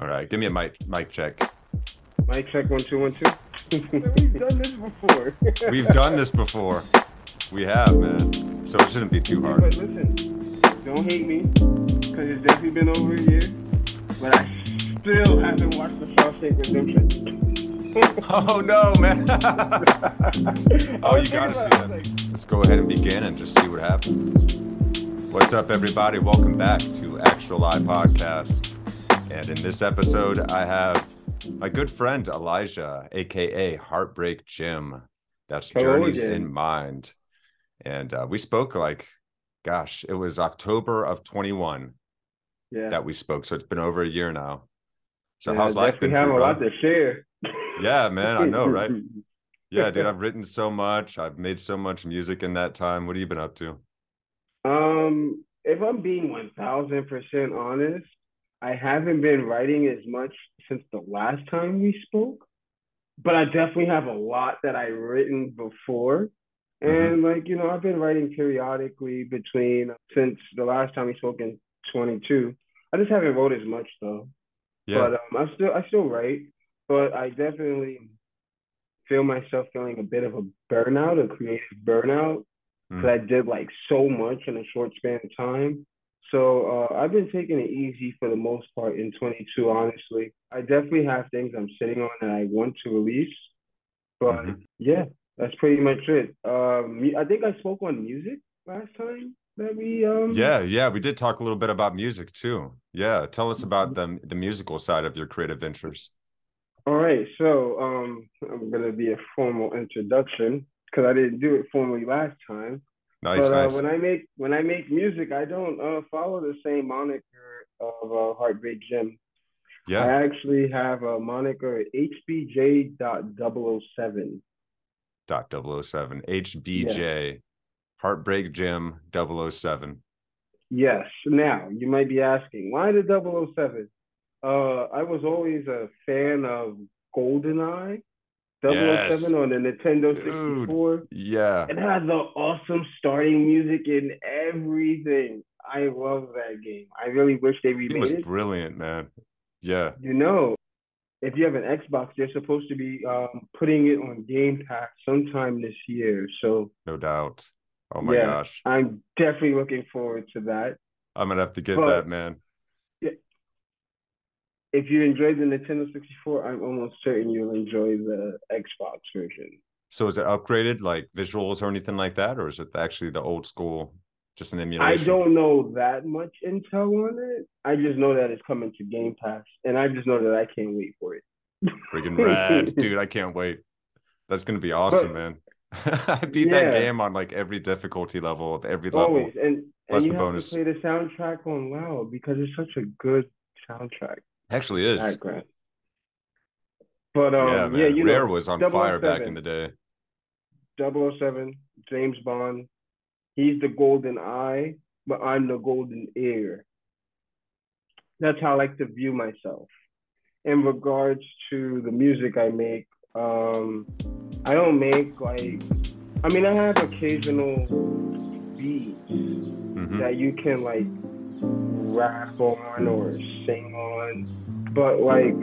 All right, give me a mic mic check. Mic check one two one two. We've done this before. We've done this before. We have, man. So it shouldn't be too hard. But listen, don't hate me, because it's definitely been over a year. But I still haven't watched the Shawshank Redemption. Oh no, man. oh, you gotta see it, that. like, Let's go ahead and begin and just see what happens. What's up, everybody? Welcome back to Extra Live Podcast. And in this episode, I have my good friend Elijah, aka Heartbreak Jim. That's Hello Journeys again. in Mind. And uh, we spoke like, gosh, it was October of 21 Yeah. that we spoke. So it's been over a year now. So Yeah, how's life been have a lot to share. Yeah, man, I know, right? Yeah, dude, I've written so much. I've made so much music in that time. What have you been up to? Um, if I'm being one thousand percent honest, I haven't been writing as much since the last time we spoke, but I definitely have a lot that I written before. And like, you know, I've been writing periodically between since the last time we spoke in 22. I just haven't wrote as much though. Yeah. But um, I still I still write, but I definitely feel myself feeling a bit of a burnout, a creative burnout, because I did like so much in a short span of time. So uh, I've been taking it easy for the most part in 22. Honestly, I definitely have things I'm sitting on that I want to release, but Mhm. yeah, that's pretty much it. Um, I think I spoke on music last time that we um Yeah, yeah, we did talk a little bit about music too. Yeah, tell us about the the musical side of your creative ventures. All right, so um, I'm gonna be a formal introduction because I didn't do it formally last time. Nice, but uh, when I make when I make music, I don't uh, follow the same moniker of uh, Heartbreak Jim. Yeah. I actually have a moniker HBJ.007. dot 007, HBJ, Heartbreak Jim 007. Yes. Now you might be asking, why the 007? Uh, I was always a fan of GoldenEye. 007 Yes. on the Nintendo Dude. 64. Yeah, It has the awesome starting music and everything. I love that game. I really wish they it remade was it. brilliant, man. Yeah, You know, if you have an Xbox, they're supposed to be um, putting it on Game Pass sometime this year. So no doubt. Oh my Yeah. gosh. I'm definitely looking forward to that. I'm gonna have to get But- that, man. If you enjoyed the Nintendo 64, I'm almost certain you'll enjoy the Xbox version. So is it upgraded like visuals or anything like that, or is it actually the old school, just an emulation? I don't know that much intel on it. I just know that it's coming to Game Pass, and I just know that I can't wait for it. Freaking rad, dude! I can't wait. That's gonna be awesome, man. I beat that game on like every difficulty level of every level. Always, and plus and you the have bonus. to play the soundtrack on loud because it's such a good soundtrack. Actually, is background. But um, yeah, yeah, you Rare know, was on fire back in the day. 007, James Bond. He's the golden eye, but I'm the golden ear. That's how I like to view myself. In regards to the music I make, um, I don't make like, I mean, I have occasional beats Mhm. that you can like rap on or sing on. But like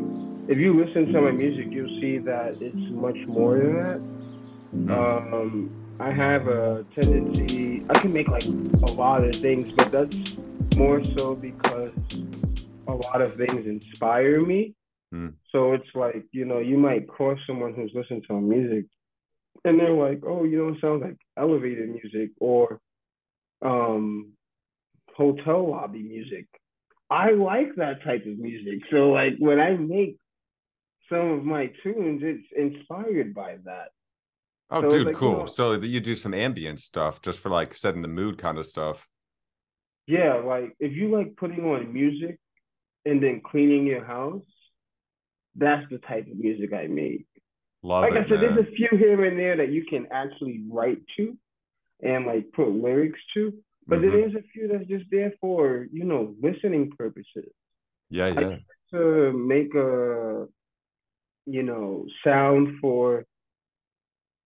if you listen to my music, you'll see that it's much more than that. Um, I have a tendency I can make like a lot of things, but that's more so because a lot of things inspire me. Mm. So it's like, you know, you might cross someone who's listening to my music and they're like, oh, you know, it sounds like elevated music or um hotel lobby music. I like that type of music. So like when I make some of my tunes, it's inspired by that. Oh, So dude, like, you cool. know- So you do some ambient stuff just for like setting the mood kind of stuff. Yeah, like if you like putting on music and then cleaning your house, that's the type of music I make. Love Like it, I said, man. there's a few here and there that you can actually write to and like put lyrics to, but Mhm. there's a few that's just there for, you know, listening purposes. Yeah, yeah. to make a you know sound for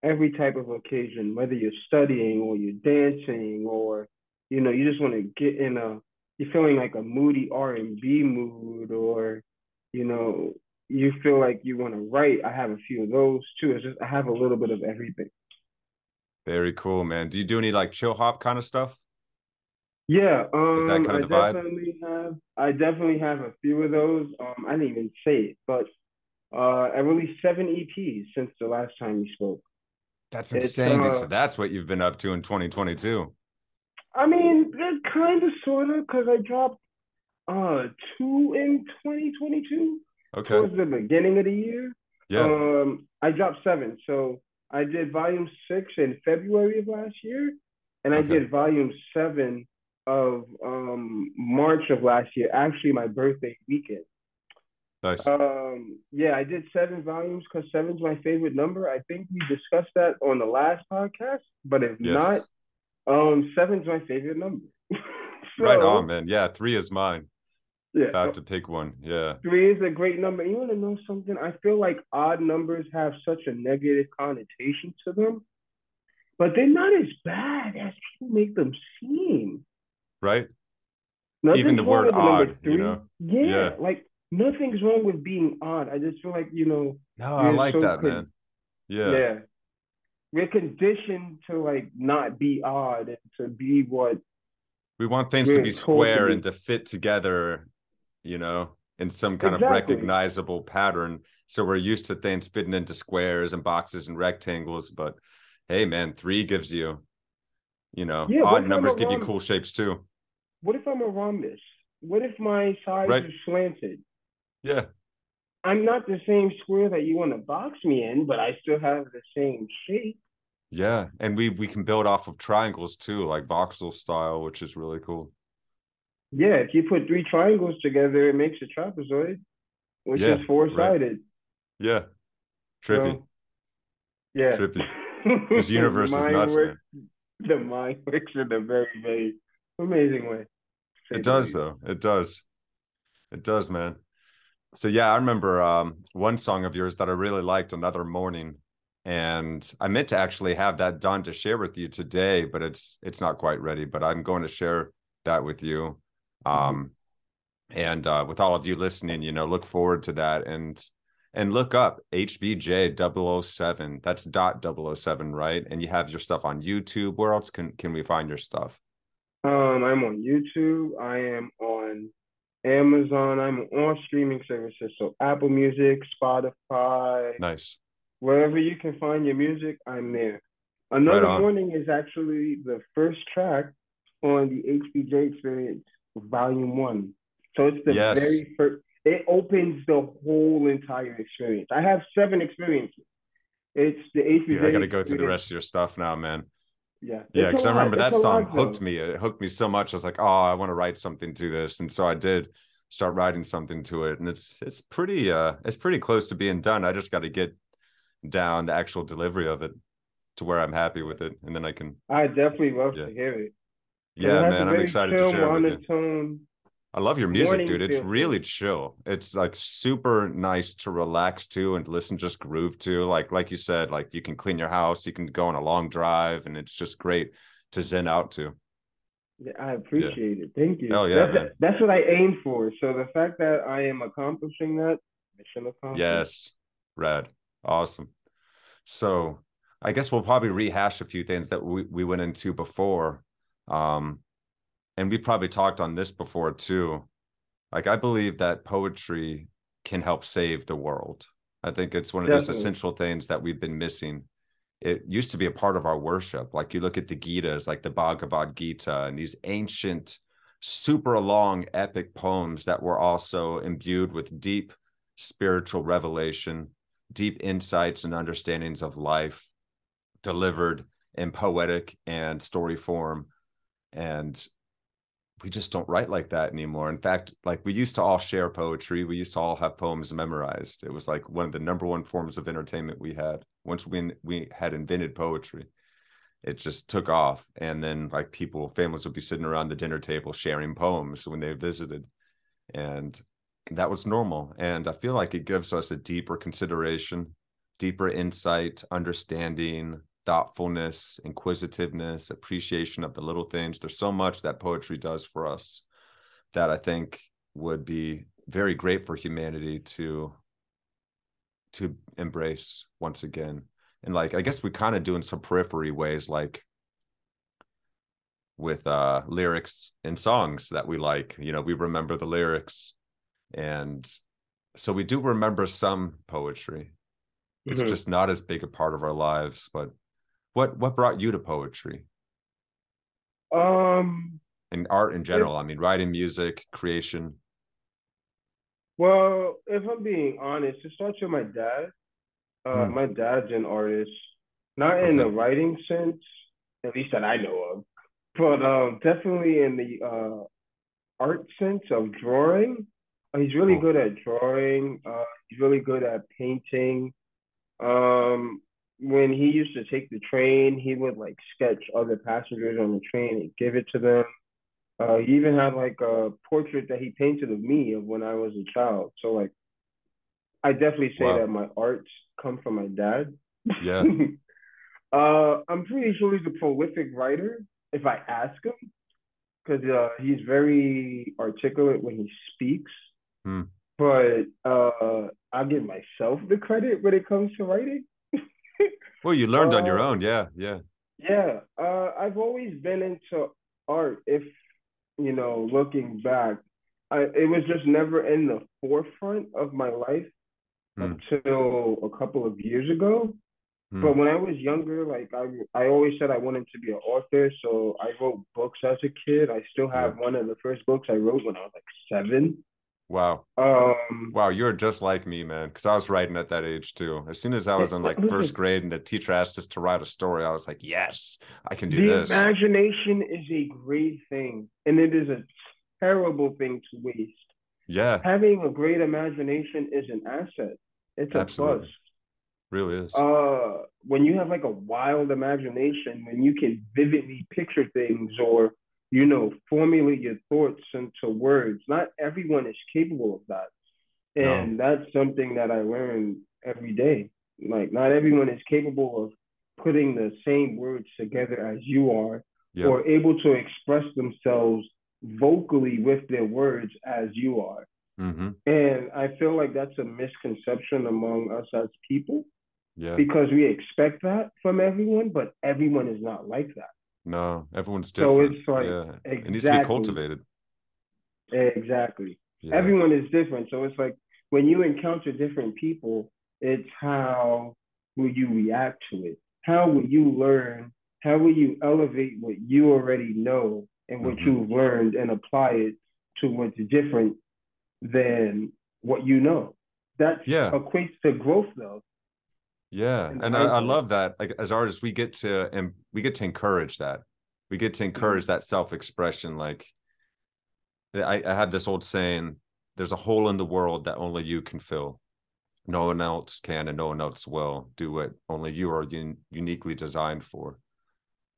every type of occasion whether you're studying or you're dancing or you know you just want to get in a you're feeling like a moody r&b mood or you know, you feel like you want to write, I have a few of those too. It's just I have a little bit of everything. Very cool, man. Do you do any like chill hop kind of stuff? Yeah, um, Is that kind I of vibe? definitely have. I definitely have a few of those. Um, I didn't even say it, but uh, I released seven EPs since the last time we spoke. That's insane, uh, So that's what you've been up to in 2022. I mean, kind of, sort of, because I dropped uh two in 2022 Okay. towards the beginning of the year. Yeah. Um, I dropped seven. So I did volume six in February of last year, and I did volume seven of um March of last year. Actually, my birthday weekend. Nice. Um, yeah, I did seven volumes because seven's my favorite number. I think we discussed that on the last podcast, but if Yes. not, um, seven's my favorite number. right on, man. Yeah, three is mine. Yeah, If I have to pick one. Yeah. Three is a great number. You want to know something? I feel like odd numbers have such a negative connotation to them, but they're not as bad as people make them seem. Right? Nothing's the word with the number odd, you know? Yeah, Yeah. like nothing's wrong with being odd. I just feel like you know, No, I like so that, could- man. Yeah. yeah, we're conditioned to like not be odd and to be what. We want things to be told to square be- and to fit together, you know, in some kind of recognizable pattern. So we're used to things fitting into squares and boxes and rectangles. But hey, man, three gives you, you know, Yeah, odd numbers give you cool shapes too. What if I'm a rhombus? What if my sides Right. are slanted? Yeah. I'm not the same square that you want to box me in, but I still have the same shape. Yeah. And we we can build off of triangles too, like voxel style, which is really cool. Yeah, if you put three triangles together, it makes a trapezoid, which Yeah, is four sided. Yeah. Trippy. So, yeah. Trippy. This universe is nuts, works- man. The mind works in a very, very amazing way. It does though. It does. It does, man. So yeah, I remember um one song of yours that I really liked, Another Morning. And I meant to actually have that done to share with you today, but it's it's not quite ready. But I'm going to share that with you. Um and uh with all of you listening, you know, look forward to that and and look up HBJ 007. That's dot 007, right? And you have your stuff on YouTube. Where else can can we find your stuff? Um, I'm on YouTube. I am on Amazon. I'm on streaming services. So Apple Music, Spotify, Nice. wherever you can find your music, I'm there. Another Right. Morning is actually the first track on the HBJ Experience Volume One. So it's the Yes. very first. It opens the whole entire experience. I have seven experiences. It's the HBJ. Dude, I got to go through the rest of your stuff now, man. Yeah, Yeah, because I remember that song hooked me. It hooked me so much. I was like, oh, I want to write something to this, and so I did start writing something to it, and it's it's pretty uh it's pretty close to being done. I just got to get down the actual delivery of it to where I'm happy with it, and then I can. I definitely love Yeah. to hear it Yeah, man, I'm excited to share it with you. I love your music, morning dude. It's feel to really chill. It's like super nice to relax to and listen, just groove to. Like like you said, like you can clean your house, you can go on a long drive, and it's just great to zen out to. Yeah, I appreciate it. Thank you. Oh yeah, that's, that's what I aim for. So the fact that I am accomplishing that, mission accomplished. Yes, rad, awesome. So I guess we'll probably rehash a few things that we, we went into before. Um, and we've probably talked on this before too. Like I believe that poetry can help save the world. I think it's one of those essential things that we've been missing. It used to be a part of our worship. Like you look at the Gitas, like the Bhagavad Gita, and these ancient, super long epic poems that were also imbued with deep spiritual revelation, deep insights and understandings of life, delivered in poetic and story form. And we just don't write like that anymore. In fact, like we used to all share poetry. We used to all have poems memorized. It was like one of the number one forms of entertainment we had. Once we we had invented poetry, it just took off. And then like people, families would be sitting around the dinner table sharing poems when they visited. And that was normal. And I feel like it gives us a deeper consideration, deeper insight, understanding, thoughtfulness, inquisitiveness, appreciation of the little things. There's so much that poetry does for us that I think would be very great for humanity to to embrace once again. And like I guess we kind of do in some periphery ways, like with uh lyrics and songs that we like. You know, we remember the lyrics. And so we do remember some poetry. It's mm-hmm. just not as big a part of our lives. But what what brought you to poetry? Um and art in general. I mean, writing music, creation. Well, if I'm being honest, it starts with my dad. Uh, hmm. My dad's an artist, not in the writing sense, at least that I know of, but um, definitely in the uh, art sense of drawing. Uh, he's really good at drawing. Uh, he's really good at painting. Um, when he used to take the train, he would like sketch other passengers on the train and give it to them. Uh, he even had like a portrait that he painted of me of when I was a child. So like, I definitely say wow. that my arts come from my dad. Yeah. uh, I'm pretty sure he's a prolific writer if I ask him, because uh, he's very articulate when he speaks. Hmm. But uh, I'll give myself the credit when it comes to writing. Well, you learned on your uh, own, yeah, yeah. Yeah, uh, I've always been into art. If you know, looking back, I, it was just never in the forefront of my life mm. until a couple of years ago. Mm. But when I was younger, like I, I always said I wanted to be an author, so I wrote books as a kid. I still have yeah. one of the first books I wrote when I was like seven. Wow. Um, wow, you're just like me, man. Because I was writing at that age too. As soon as I was in like first grade and the teacher asked us to write a story, I was like, yes, I can do the this. Imagination is a great thing, and it is a terrible thing to waste. Yeah. Having a great imagination is an asset. It's a Absolutely. plus. Really is. Uh, when you have like a wild imagination, when you can vividly picture things or you know, formulate your thoughts into words. Not everyone is capable of that. And no. that's something that I learn every day. Like, not everyone is capable of putting the same words together as you are or able to express themselves vocally with their words as you are. Mm-hmm. And I feel like that's a misconception among us as people. Yeah. Because we expect that from everyone, but everyone is not like that. No, everyone's different. So it's like yeah. exactly, it needs to be cultivated. Exactly. Yeah. Everyone is different. So it's like when you encounter different people, it's how will you react to it? How will you learn? How will you elevate what you already know and what mm-hmm. you've learned and apply it to what's different than what you know? That yeah. equates to growth though. Yeah, and I, I, love that. Like as artists, we get to and we get to encourage that. We get to mm-hmm. encourage that self-expression. Like I, I have this old saying: "There's a hole in the world that only you can fill. No one else can, and no one else will do what only you are un- uniquely designed for."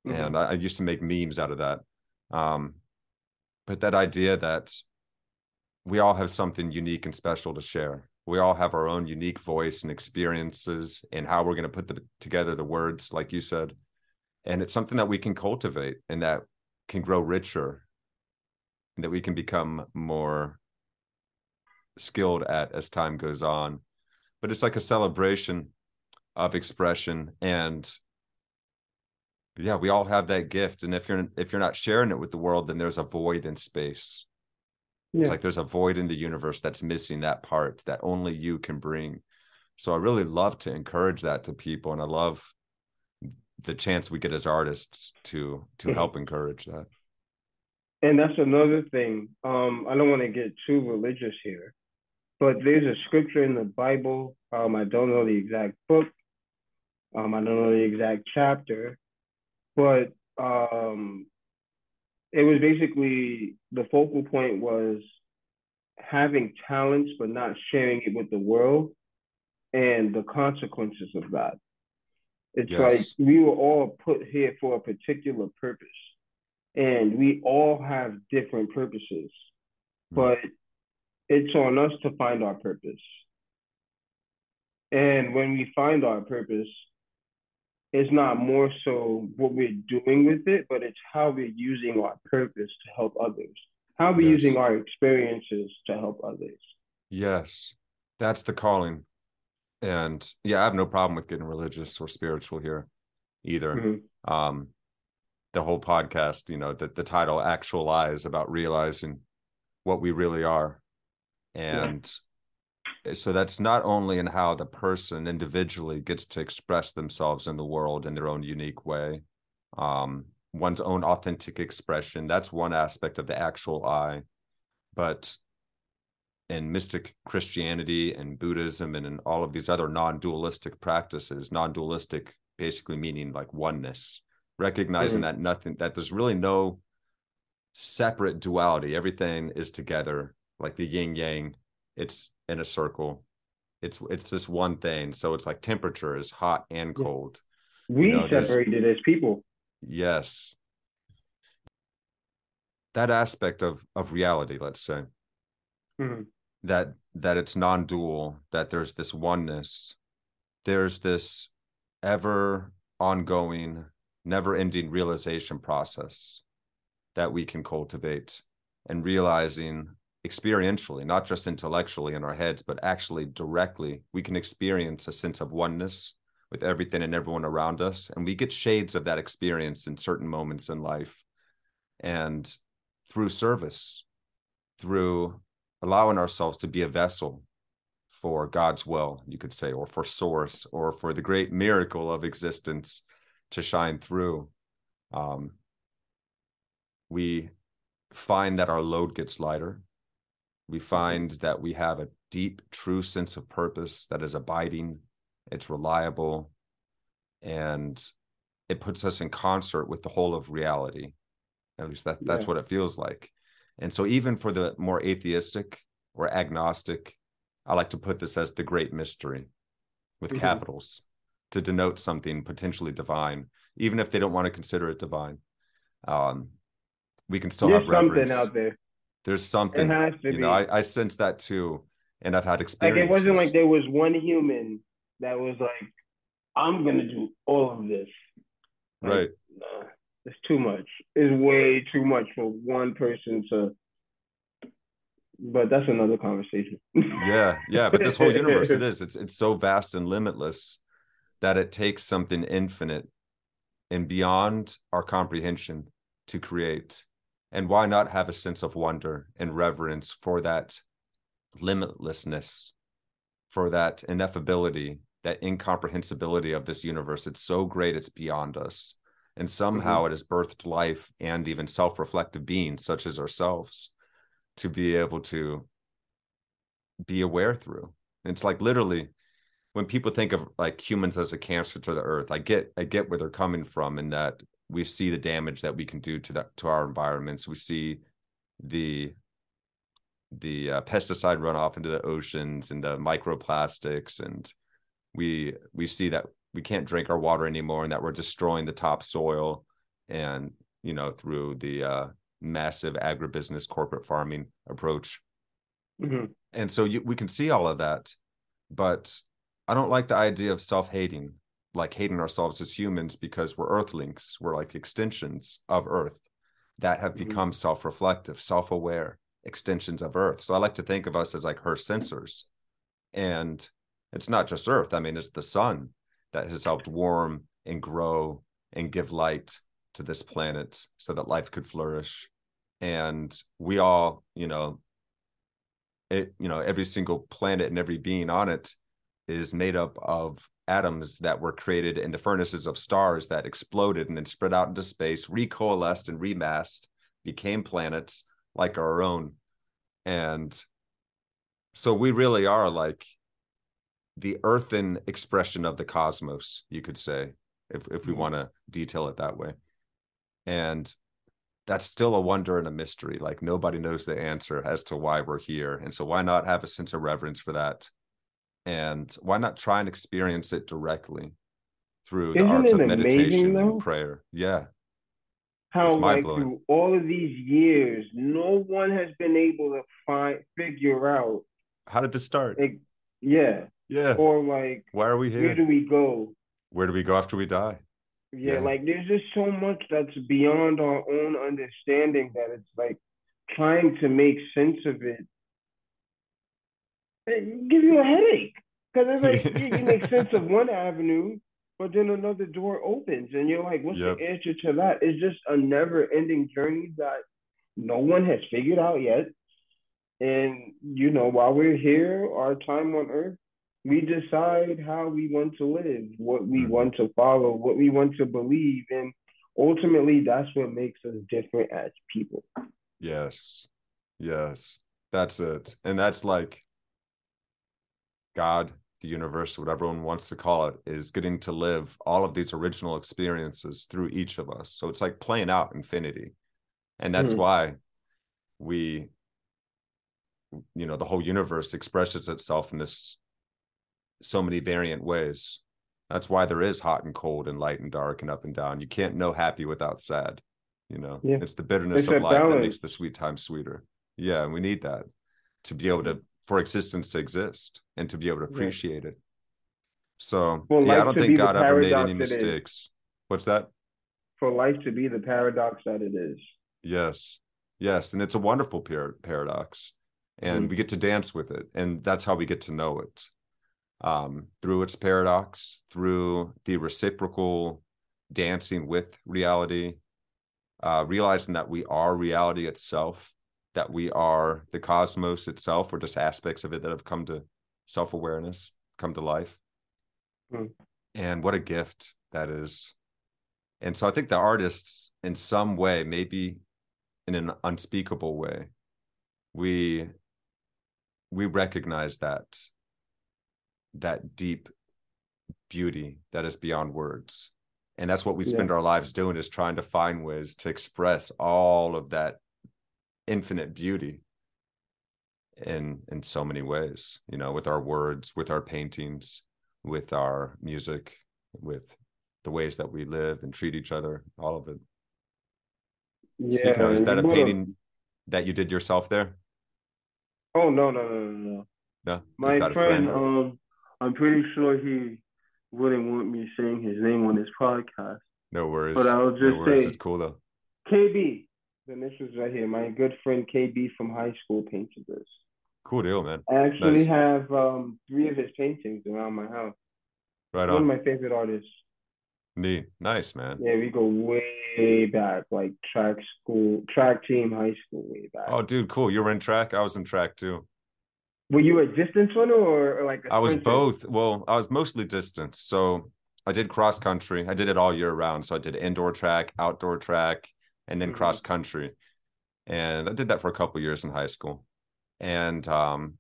Mm-hmm. And I, I used to make memes out of that. Um, but that idea that we all have something unique and special to share we all have our own unique voice and experiences and how we're going to put the, together the words like you said. And it's something that we can cultivate and that can grow richer and that we can become more skilled at as time goes on. But it's like a celebration of expression and yeah we all have that gift. And if you're if you're not sharing it with the world then there's a void in space yeah. It's like there's a void in the universe that's missing that part that only you can bring. So I really love to encourage that to people, and I love the chance we get as artists to to help encourage that. And that's another thing. Um, I don't want to get too religious here, but there's a scripture in the Bible. Um, I don't know the exact book. Um, I don't know the exact chapter, but um, it was basically the focal point was having talents but not sharing it with the world and the consequences of that. It's yes. like we were all put here for a particular purpose and we all have different purposes, mm. but it's on us to find our purpose. And when we find our purpose, it's not more so what we're doing with it, but it's how we're using our purpose to help others. How we're yes. using our experiences to help others. Yes, that's the calling. And yeah, I have no problem with getting religious or spiritual here either. Mm-hmm. Um, the whole podcast, you know, the, the title actualize about realizing what we really are. And. So that's not only in how the person individually gets to express themselves in the world in their own unique way, um, one's own authentic expression. That's one aspect of the actual I. But in mystic Christianity and Buddhism and in all of these other non-dualistic practices, non-dualistic basically meaning like oneness, recognizing mm-hmm. that nothing that there's really no separate duality. Everything is together, like the yin yang. It's in a circle. It's it's this one thing. So it's like temperature is hot and cold. We you know, separated as people. Yes. That aspect of of reality, let's say. Mm-hmm that that it's non-dual that there's this oneness there's this ever ongoing never ending realization process that we can cultivate and realizing experientially not just intellectually in our heads but actually directly we can experience a sense of oneness with everything and everyone around us and we get shades of that experience in certain moments in life and through service through allowing ourselves to be a vessel for God's will, you could say, or for source, or for the great miracle of existence to shine through. Um, we find that our load gets lighter. We find that we have a deep, true sense of purpose that is abiding, it's reliable, and it puts us in concert with the whole of reality. At least that, that's yeah. what it feels like. And so, even for the more atheistic or agnostic, I like to put this as the great mystery with mm-hmm. capitals to denote something potentially divine, even if they don't want to consider it divine. Um, we can still There's have reverence. something out there. There's something. It has to you know, I, I sense that too, and I've had experiences. Like it wasn't like there was one human that was like, "I'm gonna do all of this." Like, right. Nah, it's too much. It's way too much for one person to but that's another conversation. yeah, yeah. But this whole universe, it is. It's it's so vast and limitless that it takes something infinite and beyond our comprehension to create. And why not have a sense of wonder and reverence for that limitlessness, for that ineffability, that incomprehensibility of this universe? It's so great, it's beyond us. And somehow mm-hmm. it has birthed life and even self reflective beings such as ourselves to be able to be aware through. It's like literally when people think of like humans as a cancer to the earth, I get I get where they're coming from in that we see the damage that we can do to that to our environments. We see the the uh, pesticide runoff into the oceans and the microplastics and we we see that we can't drink our water anymore and that we're destroying the topsoil and you know through the uh massive agribusiness corporate farming approach. Mm-hmm. And so you, we can see all of that, but I don't like the idea of self-hating, like hating ourselves as humans because we're earthlings, we're like extensions of earth that have mm-hmm. become self-reflective, self-aware extensions of earth. So I like to think of us as like her sensors. And it's not just earth, I mean it's the sun that has helped warm and grow and give light to this planet so that life could flourish and we all you know it you know every single planet and every being on it is made up of atoms that were created in the furnaces of stars that exploded and then spread out into space recoalesced and remassed became planets like our own. And so we really are like the earthen expression of the cosmos you could say if if we mm-hmm. want to detail it that way. And that's still a wonder and a mystery like nobody knows the answer as to why we're here. And so why not have a sense of reverence for that and why not try and experience it directly through Isn't the arts of meditation and prayer? Yeah. How like through all of these years no one has been able to find figure out how did this start? Like, yeah. Yeah. Or like why are we here? where do we go? Where do we go after we die? Yeah, yeah, like there's just so much that's beyond our own understanding that it's like trying to make sense of it it give you a headache because it's like you, you make sense of one avenue, but then another door opens, and you're like, what's Yep. the answer to that? It's just a never-ending journey that no one has figured out yet. And you know, while we're here, our time on earth, we decide how we want to live, what we Mhm. want to follow, what we want to believe, and ultimately, that's what makes us different as people. Yes. Yes. That's it. And that's like God, the universe, whatever one wants to call it, is getting to live all of these original experiences through each of us. So it's like playing out infinity. And that's Mhm. why we, you know, the whole universe expresses itself in this so many variant ways. That's why there is hot and cold and light and dark and up and down. You can't know happy without sad. You know, Yeah. it's the bitterness It's of life that makes the sweet time sweeter. Yeah, and we need that to be able to for existence to exist and to be able to appreciate it. So For yeah, I don't think God ever made any mistakes. What's that? For life to be the paradox that it is. Yes. Yes. And it's a wonderful par- paradox. And Mhm. we get to dance with it. And that's how we get to know it. Um, through its paradox, through the reciprocal dancing with reality, uh, realizing that we are reality itself, that we are the cosmos itself, or just aspects of it that have come to self awareness, come to life. Mhm. And what a gift that is. And so I think the artists, in some way, maybe in an unspeakable way, we we recognize that that deep beauty that is beyond words and that's what we Yeah. spend our lives doing is trying to find ways to express all of that infinite beauty in in so many ways you know with our words with our paintings with our music with the ways that we live and treat each other all of it Yeah. speaking of is that a painting that you did yourself there Oh no no no no no. no My friend, friend um, I'm pretty sure he wouldn't want me saying his name on his podcast. no worries But I'll just worries say- it's cool though KB, the initials right here. My good friend KB from high school painted this. cool deal man I actually Nice. have um three of his paintings around my house. right One of my favorite artists. neat nice man Yeah, we go way back, like track school, track team, high school, way back. oh dude cool you were in track i was in track too Were you a distance runner or, or like I was both. Well, I was mostly distance. So I did cross country. I did it all year round. So I did indoor track, outdoor track, and then Mhm. cross country. And I did that for a couple years in high school. And um,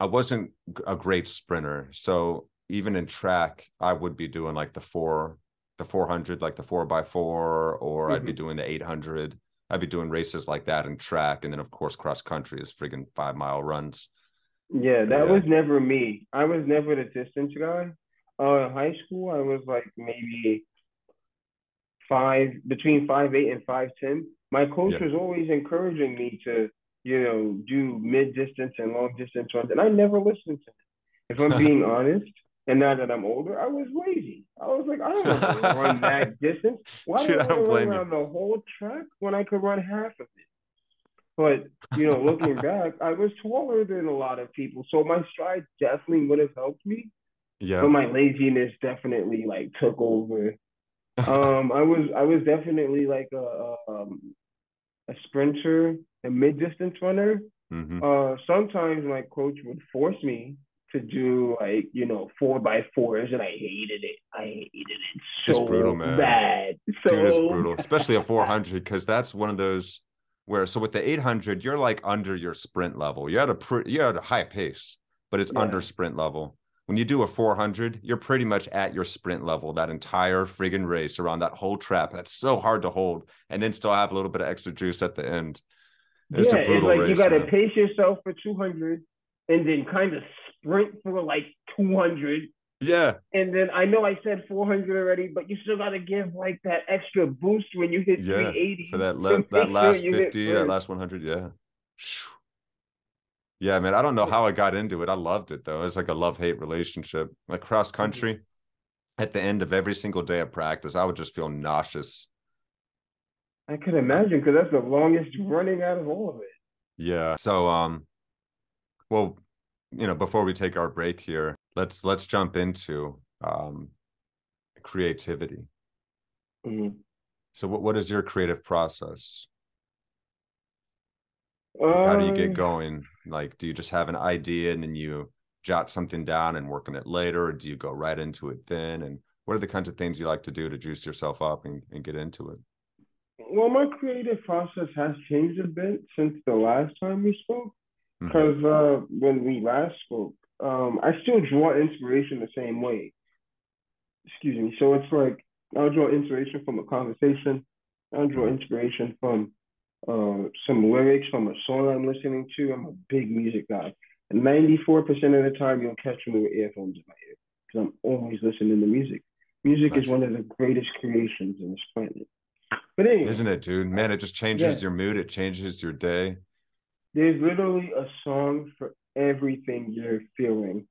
I wasn't a great sprinter. So even in track, I would be doing like the four, the 400, like the four by four, or I'd be Mhm. doing the 800. I'd be doing races like that in track. And then, of course, cross country is friggin' five mile runs. Yeah, that Yeah. was never me. I was never the distance guy. Uh, in high school, I was like maybe five, between five eight and five ten. My coach Yeah. was always encouraging me to, you know, do mid distance and long distance runs, and I never listened to him. If I'm being honest, and now that I'm older, I was lazy. I was like, I don't want to run that distance. Why Dude, do I I don't want to blame run you. around the whole track when I could run half of it? But you know, looking back, I was taller than a lot of people, so my stride definitely would have helped me. Yeah. But my laziness definitely like took over. Um, I was I was definitely like a um, a sprinter, a mid distance runner. Mhm. Uh, sometimes my coach would force me to do like you know four by fours, and I hated it. I hated it It's so brutal, man. bad. So Dude, it's brutal, especially a 400, because that's one of those where, so with the 800, you're like under your sprint level. You're at a pretty, you're at a high pace, but it's Yeah. under sprint level. When you do a 400, you're pretty much at your sprint level that entire friggin' race around that whole trap. That's so hard to hold, and then still have a little bit of extra juice at the end. It's yeah, a it's like race. you got to pace yourself for two hundred, and then kind of sprint for like two hundred, Yeah, and then I know I said 400 already, but you still got to give like that extra boost when you hit Yeah, 380 for that le- that last 50, that last 100. Yeah. Phew. Yeah, man. I don't know how I got into it. I loved it though. It's like a love hate relationship. Like cross Mm-hmm. country, at the end of every single day of practice, I would just feel nauseous. I can imagine because that's the longest running out of all of it. Yeah. So, um, well, you know, before we take our break here, let's let's jump into um, creativity. Mm-hmm. So, what what is your creative process? Like, how do you get Uh, going? Like, do you just have an idea and then you jot something down and work on it later, or do you go right into it then? And what are the kinds of things you like to do to juice yourself up and, and get into it? well, my creative process has changed a bit since the last time we spoke. Because uh, when we last spoke, um, I still draw inspiration the same way. Excuse me. So it's like I'll draw inspiration from a conversation. I'll draw inspiration from uh, some lyrics from a song I'm listening to. I'm a big music guy. And 94% of the time, you'll catch me with earphones in my ear because I'm always listening to music. Music Nice. is one of the greatest creations in this planet. But anyway, Isn't it, dude? Man, it just changes Yeah. your mood. It changes your day. there's literally a song for everything you're feeling.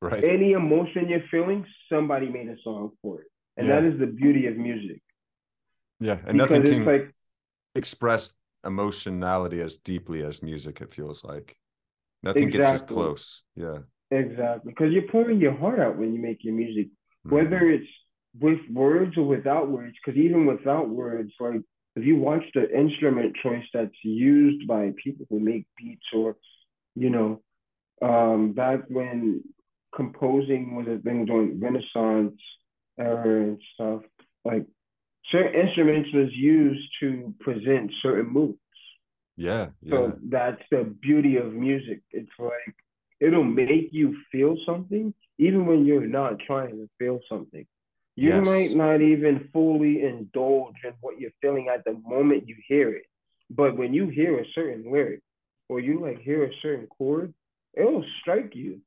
Right. Any emotion you're feeling, somebody made a song for it. And Yeah. that is the beauty of music. Yeah. And Because nothing can like, express emotionality as deeply as music, it feels like. Nothing gets as Exactly. close. Yeah. exactly, because you're pouring your heart out when you make your music, Mhm. whether it's with words or without words. Because even without words, like if you watch the instrument choice that's used by people who make beats or, you know, um, back when composing was a thing during Renaissance era and stuff, like certain instruments was used to present certain moods. Yeah. Yeah. So that's the beauty of music. It's like it'll make you feel something even when you're not trying to feel something. You Yes. might not even fully indulge in what you're feeling at the moment you hear it. But when you hear a certain lyric or you like hear a certain chord, it'll strike you.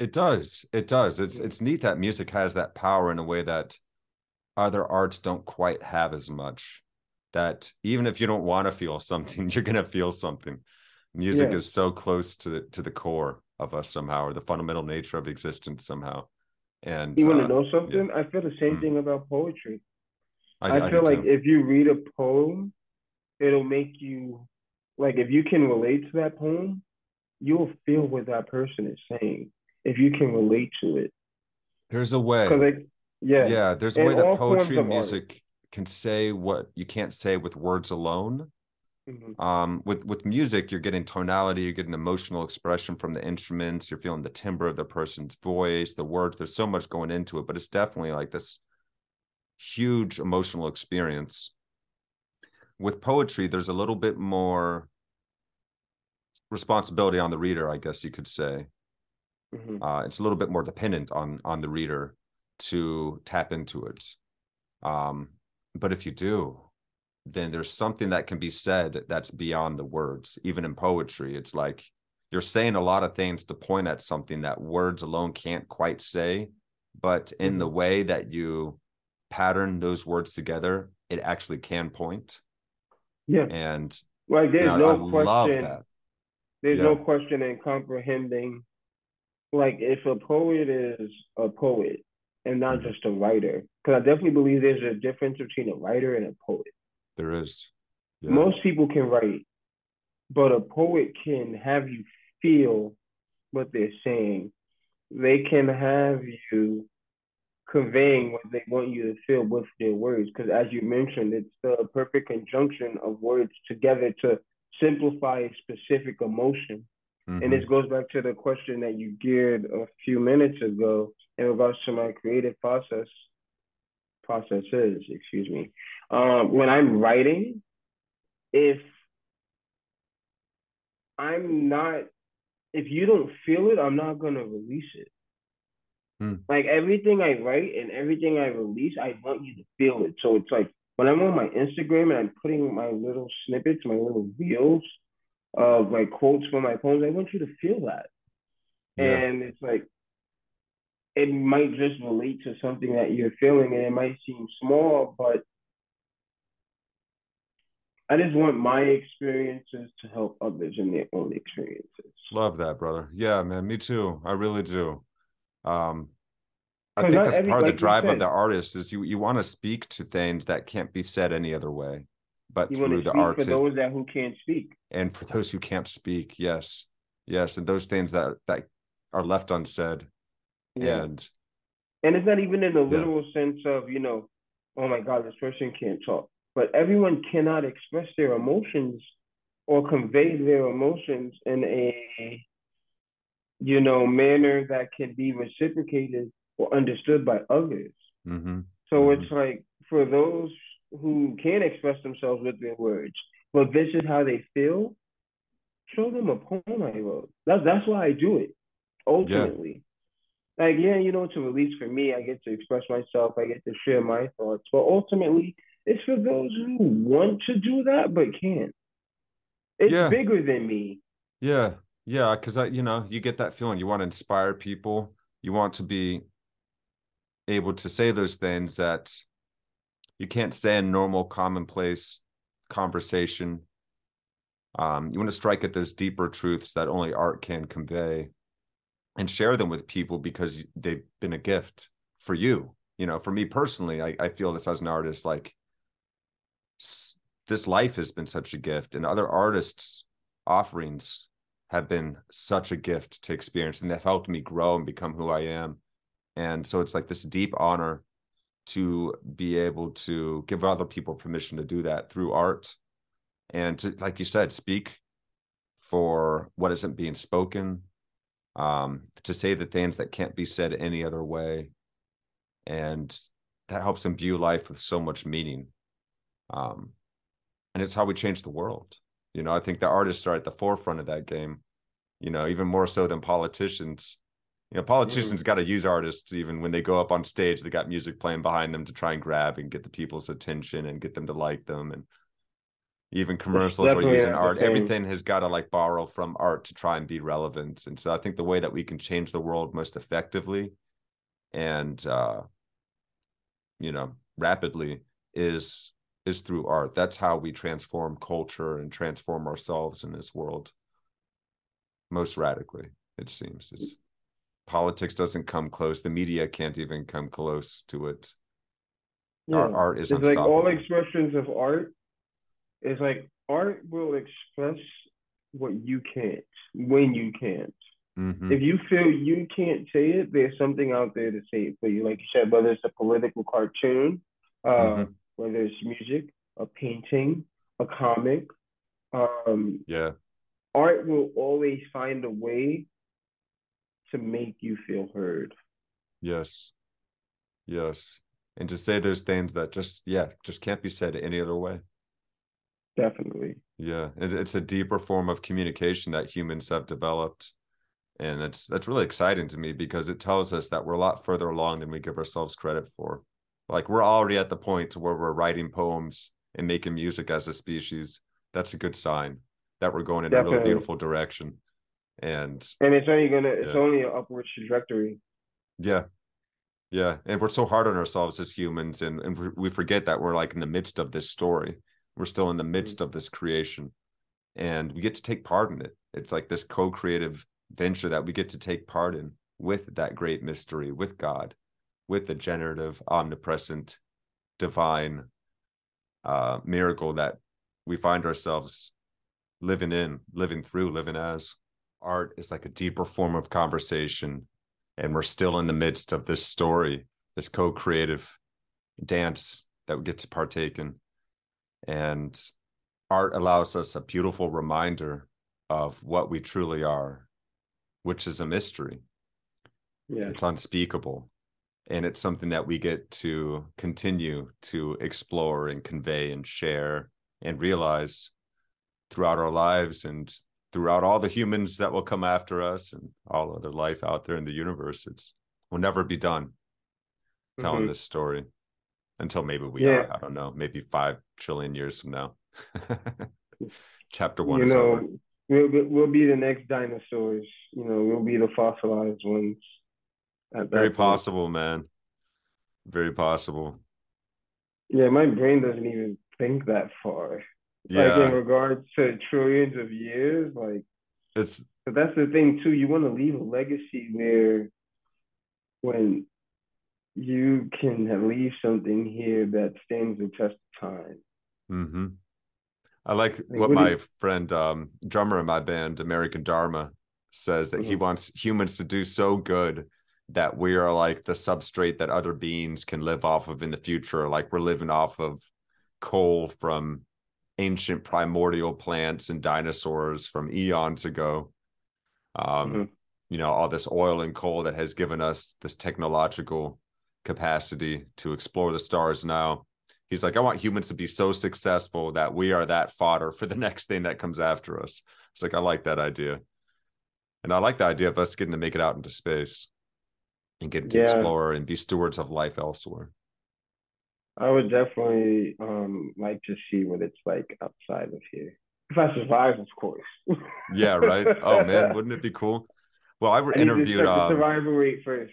It does. It does. It's it's neat that music has that power in a way that other arts don't quite have as much. That even if you don't want to feel something, you're gonna feel something. Music Yeah. is so close to the to the core of us somehow, or the fundamental nature of existence somehow. And You want to uh, know something? I feel the same Mm. thing about poetry. I, I, feel like too. if you read a poem, it'll make you like if you can relate to that poem, you'll feel what that person is saying. If you can relate to it, there's a way. because like yeah, yeah, there's a way that poetry and of art. music can say what you can't say with words alone. Mhm. um with with music you're getting tonality you're getting emotional expression from the instruments you're feeling the timbre of the person's voice the words there's so much going into it but it's definitely like this huge emotional experience with poetry there's a little bit more responsibility on the reader i guess you could say Mhm. uh, it's a little bit more dependent on on the reader to tap into it um but if you do then there's something that can be said that's beyond the words even in poetry it's like you're saying a lot of things to point at something that words alone can't quite say but in the Mhm. way that you pattern those words together it actually can point yeah. and Like you there's know, no i love question. that There's no question in comprehending. Like if a poet is a poet and not Mhm. just a writer, because I definitely believe there's a difference between a writer and a poet. there is yeah. Most people can write, but a poet can have you feel what they're saying. They can have you conveying what they want you to feel with their words. Because as you mentioned, it's the perfect conjunction of words together to simplify a specific emotion. And Mhm. this goes back to the question that you geared a few minutes ago in regards to my creative process processes, excuse me. Um, when I'm writing, if I'm not, if you don't feel it, I'm not gonna release it. Hmm. Like everything I write and everything I release, I want you to feel it. So it's like when I'm on my Instagram and I'm putting my little snippets, my little reels of like quotes from my poems, I want you to feel that. yeah And it's like it might just relate to something that you're feeling and it might seem small, but I just want my experiences to help others in their own experiences. Love that, brother. Yeah, man, me too. I really do. Um, I think that's every- part of the like drive of the artist is you you want to speak to things that can't be said any other way, but You through the art for those that who can't speak. and for those who can't speak, yes, yes, and those things that that are left unsaid. Yeah. And and it's not even in the yeah. literal sense of, you know, oh my God, this person can't talk. But everyone cannot express their emotions or convey their emotions in a you know manner that can be reciprocated or understood by others. Mm-hmm. So mm-hmm. it's like for those who can express themselves with their words, but this is how they feel. Show them a poem I wrote. That's that's why I do it. Ultimately, yeah. like yeah, you know, to release for me, I get to express myself. I get to share my thoughts. But ultimately, it's for those who want to do that but can't. It's yeah. bigger than me. Yeah, yeah, because I, you know, you get that feeling. You want to inspire people. You want to be able to say those things that you can't say in normal commonplace conversation. Um, you want to strike at those deeper truths that only art can convey and share them with people because they've been a gift for you. You know for me personally i, I feel this as an artist like this life has been such a gift and other artists offerings have been such a gift to experience and they've helped me grow and become who i am. And so it's like this deep honor to be able to give other people permission to do that through art and to like you said speak for what isn't being spoken um to say the things that can't be said any other way. And that helps imbue life with so much meaning. Um and it's how we change the world. You know i think the artists are at the forefront of that game you know even more so than politicians you know, politicians mm. got to use artists even when they go up on stage. They got music playing behind them to try and grab and get the people's attention and get them to like them. And even commercials are using art. Everything has got to like borrow from art to try and be relevant. And so I think the way that we can change the world most effectively and uh, you know rapidly is is through art. That's how we transform culture and transform ourselves in this world most radically. It seems it's politics doesn't come close. The media can't even come close to it. Yeah. Our art is it's like all expressions of art is like art will express what you can't when you can't. Mm-hmm. If you feel you can't say it, there's something out there to say it for you. Like you said, whether it's a political cartoon, uh, mm-hmm. whether it's music, a painting, a comic. Um, yeah. Art will always find a way to make you feel heard. Yes. Yes. And to say those things that just, yeah, just can't be said any other way. Definitely. Yeah. it's a deeper form of communication that humans have developed. And that's that's really exciting to me because it tells us that we're a lot further along than we give ourselves credit for. Like we're already at the point to where we're writing poems and making music as a species. That's a good sign that we're going in Definitely. a really beautiful direction and and it's only gonna it's only an upward trajectory. Yeah. Yeah. And we're so hard on ourselves as humans and, and we forget that we're like in the midst of this story. We're still in the midst mm-hmm. of this creation. And we get to take part in it. It's like this co-creative venture that we get to take part in with that great mystery with god with the generative omnipresent divine uh miracle that we find ourselves living in living through living as art is like a deeper form of conversation. And we're still in the midst of this story this co-creative dance that we get to partake in. And art allows us a beautiful reminder of what we truly are which is a mystery. Yeah. It's unspeakable. And it's something that we get to continue to explore and convey and share and realize throughout our lives and throughout all the humans that will come after us and all other life out there in the universe. It's will never be done telling mm-hmm. this story until maybe we yeah. are. I don't know, maybe five trillion years from now. Chapter one you know, over. We'll, we'll be the next dinosaurs. You know, we'll be the fossilized ones. Very point. possible, man. Very possible. Yeah, my brain doesn't even think that far yeah. like in regards to trillions of years like it's but that's the thing too you want to leave a legacy where when you can leave something here that stands the test of time mm-hmm. i like, like what, what my you... friend um drummer in my band american dharma says that he Mhm. wants humans to do so good that we are like the substrate that other beings can live off of in the future. Like we're living off of coal from ancient primordial plants and dinosaurs from eons ago. Um, Mhm. You know, all this oil and coal that has given us this technological capacity to explore the stars now. He's like, I want humans to be so successful that we are that fodder for the next thing that comes after us. It's like, I like that idea. And I like the idea of us getting to make it out into space and getting to Yeah. explore and be stewards of life elsewhere. I would definitely um like to see what it's like outside of here. If I survive, of course. Yeah, right. Oh man, wouldn't it be cool? Well, I I interviewed um survival rate first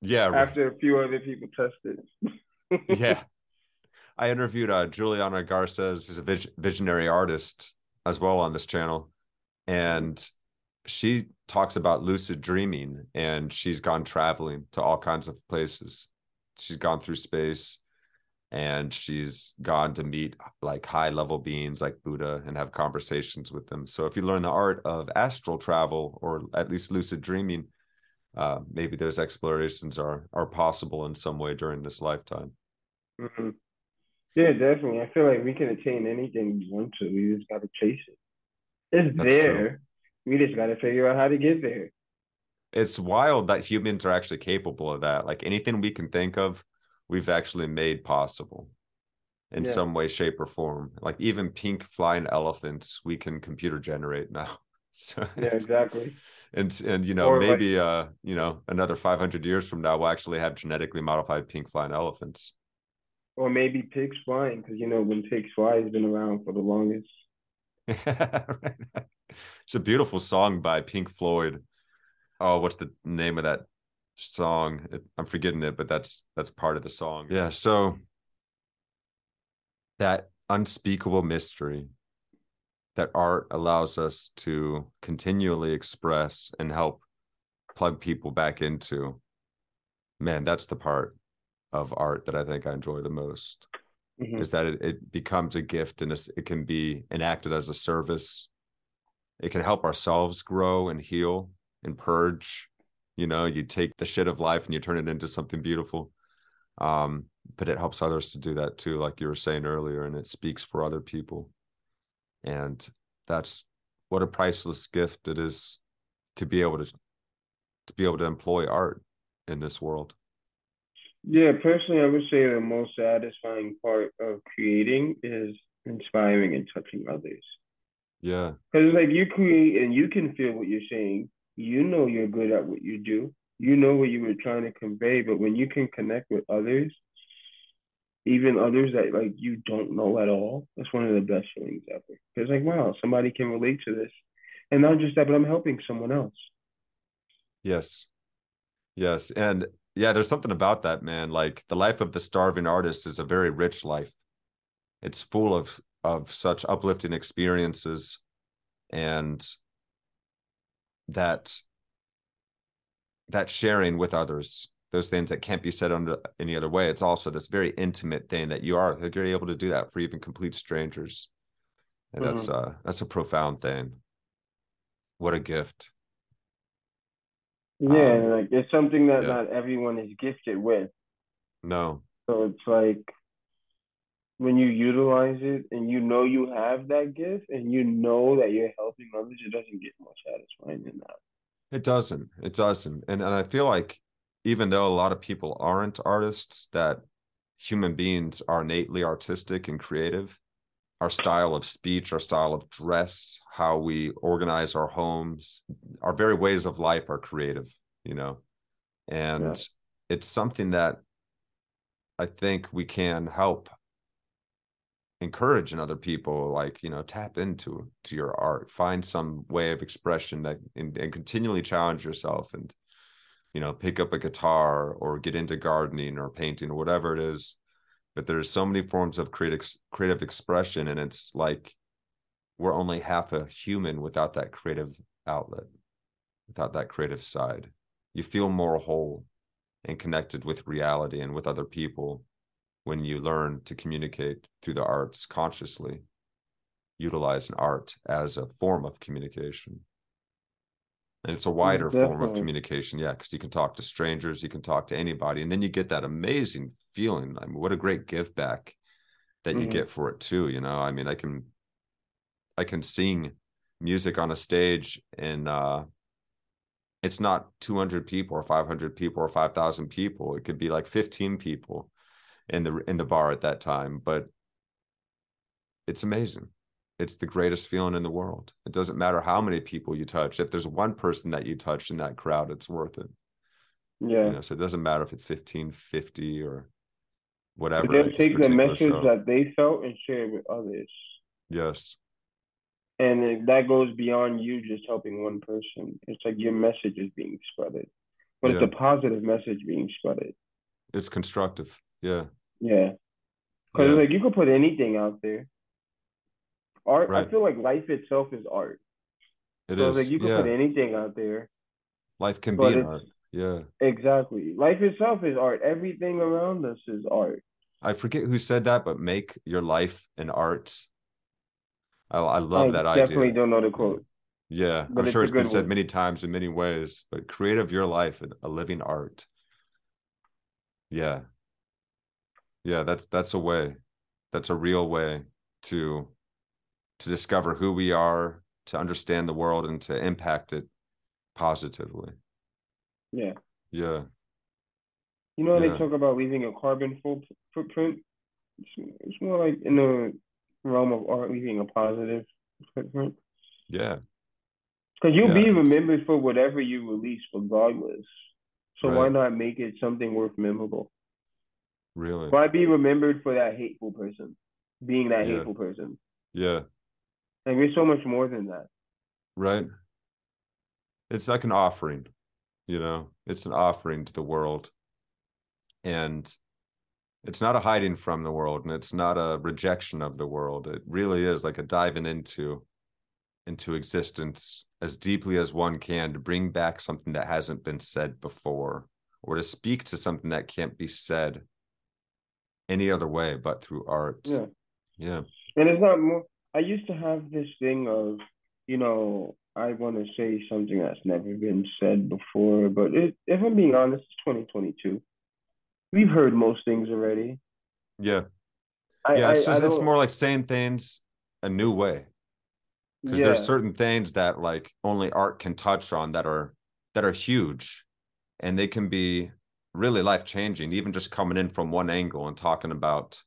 yeah, after a few other people tested. yeah. I interviewed uh, Juliana Garces, who's a vis- visionary artist as well on this channel. And she talks about lucid dreaming and she's gone traveling to all kinds of places. She's gone through space and she's gone to meet like high level beings like Buddha and have conversations with them. So if you learn the art of astral travel or at least lucid dreaming, uh, maybe those explorations are are possible in some way during this lifetime. Mhm. Yeah, definitely. I feel like we can attain anything we want to. We just got to chase it. It's That's true. there. We just got to figure out how to get there. It's wild that humans are actually capable of that. Like anything we can think of, we've actually made possible in Yeah. some way, shape, or form. Like even pink flying elephants, we can computer generate now. So Yeah, exactly. and and you know Or like- maybe uh you know another 500 years from now we'll actually have genetically modified pink flying elephants. Or maybe pigs flying, because you know when pigs fly has been around for the longest. it's a beautiful song by Pink Floyd. Oh, what's the name of that song? I'm forgetting it, but that's that's part of the song. Yeah, so that unspeakable mystery that art allows us to continually express and help plug people back into. Man, that's the part of art that I think I enjoy the most Mhm. is that it, it becomes a gift and it can be enacted as a service. It can help ourselves grow and heal and purge. You know, you take the shit of life and you turn it into something beautiful. Um, but it helps others to do that too, like you were saying earlier, and it speaks for other people. And that's what a priceless gift it is to be able to to be able to employ art in this world. Yeah, personally, I would say the most satisfying part of creating is inspiring and touching others. Yeah. Because like you create and you can feel what you're saying. You know you're good at what you do. You know what you were trying to convey. But when you can connect with others, even others that like you don't know at all, that's one of the best feelings ever. Because like, wow, somebody can relate to this. And not just that, but I'm helping someone else. Yes. Yes. And yeah, there's something about that, man. Like the life of the starving artist is a very rich life. It's full of of such uplifting experiences and that that sharing with others, those things that can't be said under any other way. It's also this very intimate thing that you are that you're able to do that for even complete strangers. And that's uh that's a profound thing. What a gift. Yeah, Um, like it's something that yeah. not everyone is gifted with. No. So it's like when you utilize it and you know you have that gift and you know that you're helping others, it doesn't get more satisfying than that. It doesn't. It doesn't. And and I feel like even though a lot of people aren't artists, that human beings are innately artistic and creative. Our style of speech, our style of dress, how we organize our homes, our very ways of life are creative, you know. And Yeah. it's something that I think we can help encourage in other people like you know tap into to your art find some way of expression that and, and continually challenge yourself and you know pick up a guitar or get into gardening or painting or whatever it is. But there's so many forms of creative creative expression and it's like we're only half a human without that creative outlet without that creative side. You feel more whole and connected with reality and with other people when you learn to communicate through the arts consciously, utilize an art as a form of communication. and it's a wider form of communication yeah because you can talk to strangers you can talk to anybody and then you get that amazing feeling i mean what a great give back that you Mhm. get for it too you know i mean i can i can sing music on a stage and uh it's not 200 people or 500 people or 5000 people it could be like 15 people in the in the bar at that time but it's amazing it's the greatest feeling in the world it doesn't matter how many people you touch if there's one person that you touch in that crowd it's worth it Yeah. you know so it doesn't matter if it's 15 50 or whatever But then take the message show. that they felt and share it with others. yes And that goes beyond you just helping one person. It's like your message is being spreaded. But Yeah. it's a positive message being spreaded. it's constructive yeah Yeah. Because Yeah. like you could put anything out there. Art, Right. I feel like life itself is art. it so is like you could yeah put anything out there. life can be an art yeah Exactly. Life itself is art. Everything around us is art. i forget who said that but make your life an art i, I love I that definitely idea don't know the quote. Yeah, But I'm sure it's been said one. many times in many ways, but create of your life a living art. Yeah. Yeah, that's that's a way. That's a real way to to discover who we are, to understand the world and to impact it positively. Yeah. Yeah. You know, Yeah. they talk about leaving a carbon footprint. It's, it's more like in the realm of art, leaving a positive footprint. Yeah. Because you'll be Yeah, it's- remembered for whatever you release, regardless. So why not make it something worth memorable? Really. Why be remembered for that hateful person, being that Yeah. hateful person? Yeah. Like we're so much more than that. Right. It's like an offering, you know, it's an offering to the world. And it's not a hiding from the world and it's not a rejection of the world. It really is like a diving into into existence as deeply as one can to bring back something that hasn't been said before or to speak to something that can't be said any other way but through art. Yeah. Yeah. And it's not more. I used to have this thing of, you know, I want to say something that's never been said before, but it, if I'm being honest, it's 2022. We've heard most things already. Yeah. I, yeah, it's I, just I it's more like saying things a new way. because yeah, there's certain things that like only art can touch on that are that are huge and they can be really life changing even just coming in from one angle and talking about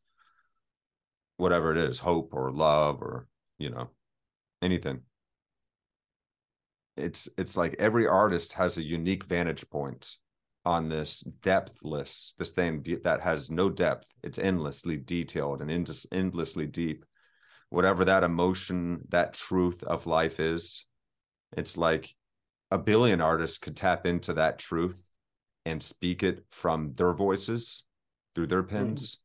whatever it is hope or love or you know anything. It's it's like every artist has a unique vantage point on this depthless this thing that has no depth. It's endlessly detailed and endless, endlessly deep. Whatever that emotion, that truth of life is, it's like a billion artists could tap into that truth and speak it from their voices through their pens.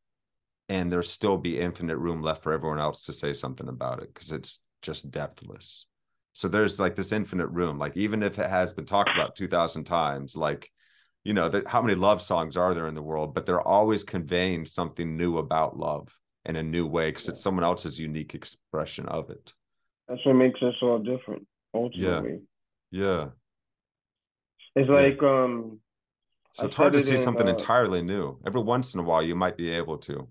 And there'll still be infinite room left for everyone else to say something about it because it's just depthless. So there's like this infinite room. Like, even if it has been talked about 2,000 times, like, you know, that how many love songs are there in the world? But they're always conveying something new about love in a new way because it's someone else's unique expression of it. that's what makes us all different. Ultimately, Yeah. it's Yeah. like um, So I it's hard to see in, something uh, entirely new. Every once in a while, you might be able to,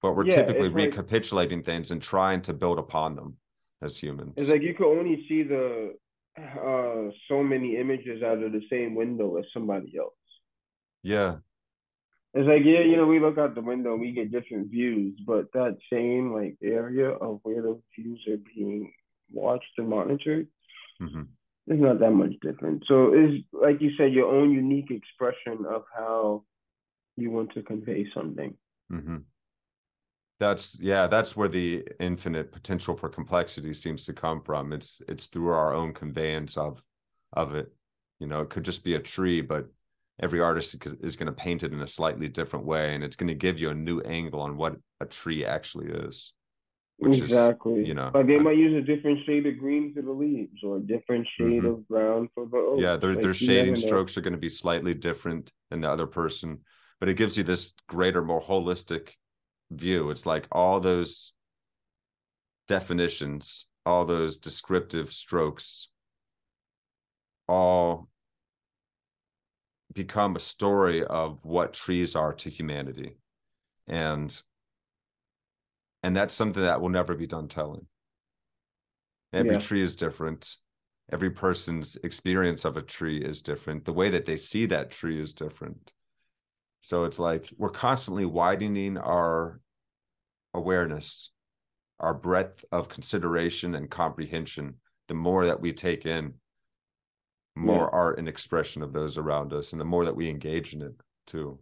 but we're Yeah, typically it's like- recapitulating things and trying to build upon them as humans. it's like you can only see the uh so many images out of the same window as somebody else. yeah. It's like, yeah, you know, we look out the window and we get different views, but that same like area of where those views are being watched and monitored, hmm it's not that much different. So it's like you said, your own unique expression of how you want to convey something. hmm That's yeah. That's where the infinite potential for complexity seems to come from. It's it's through our own conveyance of of it. You know, it could just be a tree, but every artist is going to paint it in a slightly different way, and it's going to give you a new angle on what a tree actually is. Which is, exactly. you know, like they I- might use a different shade of green for the leaves or a different shade Mhm. of brown for the oak. yeah their Like, their shading know. strokes are going to be slightly different than the other person but it gives you this greater more holistic view it's like all those definitions all those descriptive strokes all become a story of what trees are to humanity and and that's something that will never be done telling. Every yeah. tree is different. Every person's experience of a tree is different. The way that they see that tree is different. So it's like we're constantly widening our awareness our breadth of consideration and comprehension. The more that we take in more yeah. art and expression of those around us and the more that we engage in it too.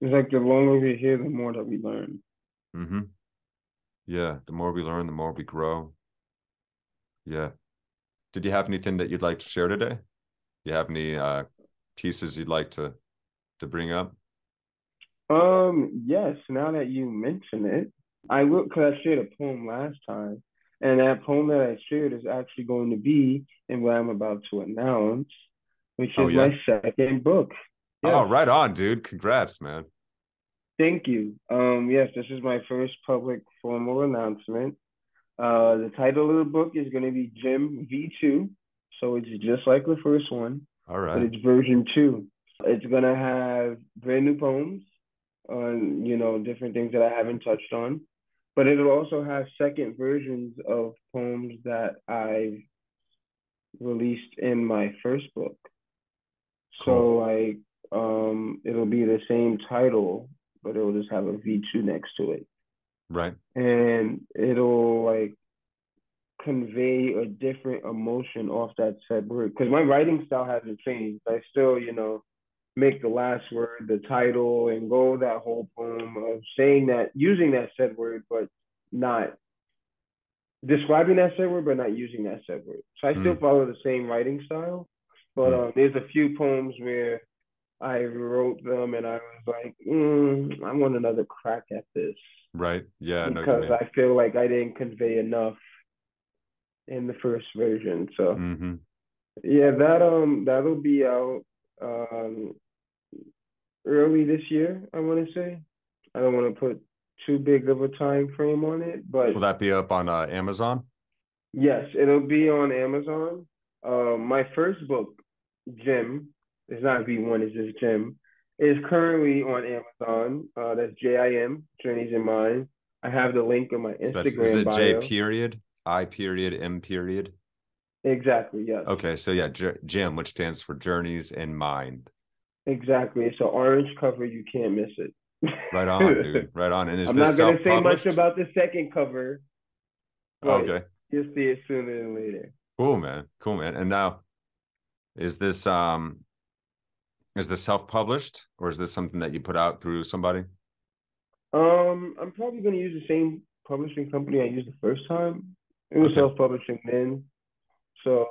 It's like the longer we hear the more that we learn. Mm-hmm yeah the more we learn the more we grow yeah did you have anything that you'd like to share today you have any uh pieces you'd like to to bring up um yes now that you mention it i will because i shared a poem last time and that poem that I shared is actually going to be in what I'm about to announce, which oh, is oh, yeah? my second book. Yes. Oh, right on, dude. Congrats, man. Thank you. Um, yes, this is my first public formal announcement. Uh, the title of the book is going to be Jim V2. So it's just like the first one. All right. But it's version two. It's going to have brand new poems on, you know, different things that I haven't touched on but it'll also have second versions of poems that I've released in my first book. Cool. So like um it'll be the same title, but it'll just have a V2 next to it. Right. And it'll like convey a different emotion off that said word. Because my writing style hasn't changed. I still, you know, make the last word the title and go that whole poem of saying that using that said word but not describing that said word but not using that said word so i still mm. follow the same writing style but mm. um, there's a few poems where i wrote them and i was like mm, i want another crack at this right yeah because no, i feel like i didn't convey enough in the first version so mm-hmm. yeah that um that'll be out um, early this year. I want to say. I don't want to put too big of a time frame on it, but will that be up on uh, Amazon? Yes, it'll be on Amazon. Uh, my first book, Jim, it's not V one, it's just Jim, It is currently on Amazon. Uh, that's J I M Journeys in Mind. I have the link on my Instagram. So is it bio. J period I period M period? Exactly. Yes. Okay. So yeah, J- Jim, which stands for Journeys in Mind. Exactly. It's an orange cover. You can't miss it. right on, dude. Right on. And is I'm not going to say much about the second cover. Okay. You'll see it sooner than later. Cool, man. Cool, man. And now, is this um, is this self-published or is this something that you put out through somebody? Um, I'm probably going to use the same publishing company I used the first time. It was okay. self-publishing then. So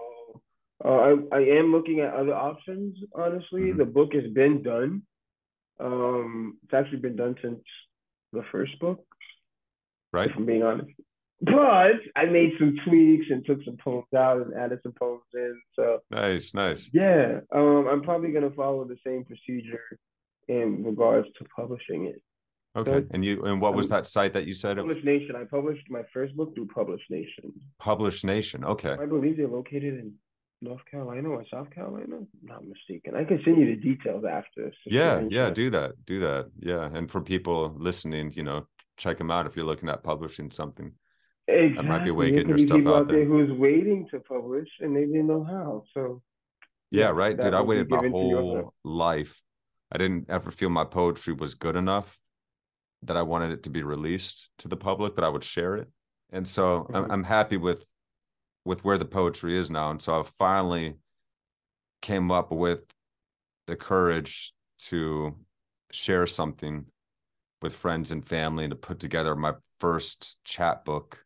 uh, I, I am looking at other options, honestly. Mm-hmm. The book has been done. Um, it's actually been done since the first book. Right. If I'm being honest. But I made some tweaks and took some poems out and added some poems in. So nice, nice. Yeah. Um, I'm probably gonna follow the same procedure in regards to publishing it. Okay. and you and what was that site that you said? Publish Nation. I published my first book through Publish Nation. Publish Nation. Okay. I believe they're located in North Carolina or South Carolina. I'm not mistaken. I can send you the details after. Yeah, yeah, do that. Do that. Yeah. And for people listening, you know, check them out if you're looking at publishing something. Exactly. That might be a way getting your stuff out there. Who's waiting to publish and they didn't know how. So yeah, right. Dude, I waited my whole life. I didn't ever feel my poetry was good enough that I wanted it to be released to the public, but I would share it. And so mm-hmm. I'm, I'm happy with with where the poetry is now. And so I finally came up with the courage to share something with friends and family and to put together my first chat book.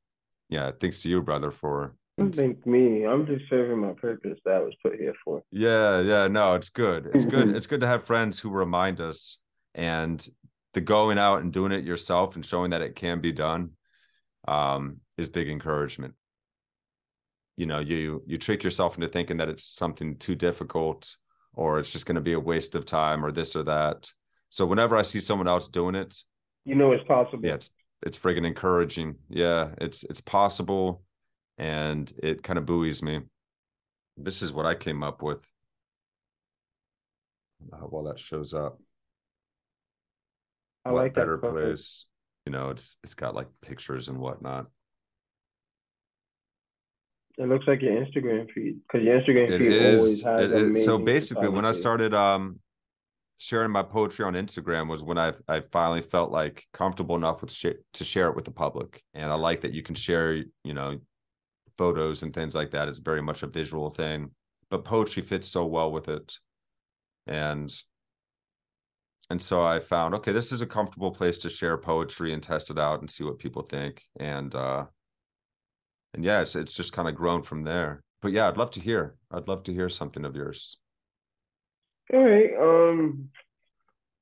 Yeah, thanks to you, brother, for thank me. I'm just serving my purpose that I was put here for. Yeah, yeah, no, it's good. It's good. It's good to have friends who remind us and the going out and doing it yourself and showing that it can be done um, is big encouragement you know you you trick yourself into thinking that it's something too difficult or it's just going to be a waste of time or this or that so whenever i see someone else doing it you know it's possible yeah it's it's friggin' encouraging yeah it's it's possible and it kind of buoys me This is what I came up with. Uh, while that shows up, I what like better cover. place? You know, it's it's got like pictures and whatnot. It looks like your Instagram feed because your Instagram It feed always is. has It is. So basically, when I started um sharing my poetry on Instagram was when I I finally felt like comfortable enough with sh- to share it with the public, and I like that you can share you know photos and things like that. It's very much a visual thing, but poetry fits so well with it, and and so I found okay, this is a comfortable place to share poetry and test it out and see what people think, and uh and yeah, it's it's just kind of grown from there. But yeah, I'd love to hear. I'd love to hear something of yours. All right. Um,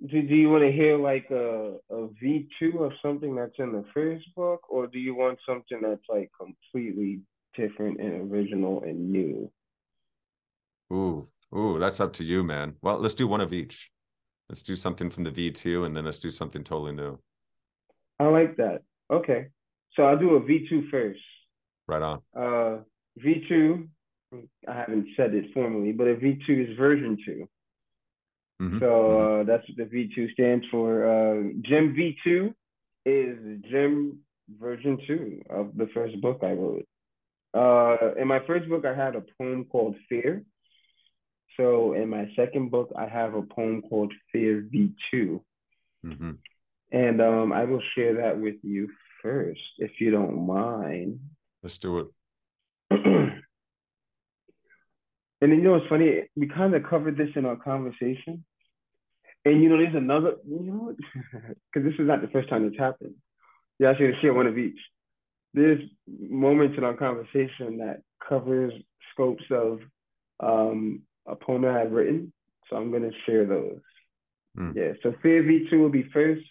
do, do you want to hear like a a V two of something that's in the first book, or do you want something that's like completely different and original and new? Ooh, ooh, that's up to you, man. Well, let's do one of each. Let's do something from the V2 and then let's do something totally new. I like that. Okay, so I'll do a V two first. Right on. Uh, V two. I haven't said it formally, but a V two is version 2 Mhm, So mhm. uh, that's what the V2 stands for. Uh, Jim V2 is Jim version 2 of the first book I wrote. Uh, in my first book, I had a poem called Fear. So in my second book, I have a poem called Fear V2. Mhm. And um, I will share that with you first, if you don't mind. Let's do it. And then you know what's funny? We kind of covered this in our conversation. And you know, there's another, you know, because this is not the first time it's happened. Me to share one of each. There's moments in our conversation that covers scopes of um, a poem I had written. So I'm going to share those. Hmm. Yeah. So Fear V2 will be first.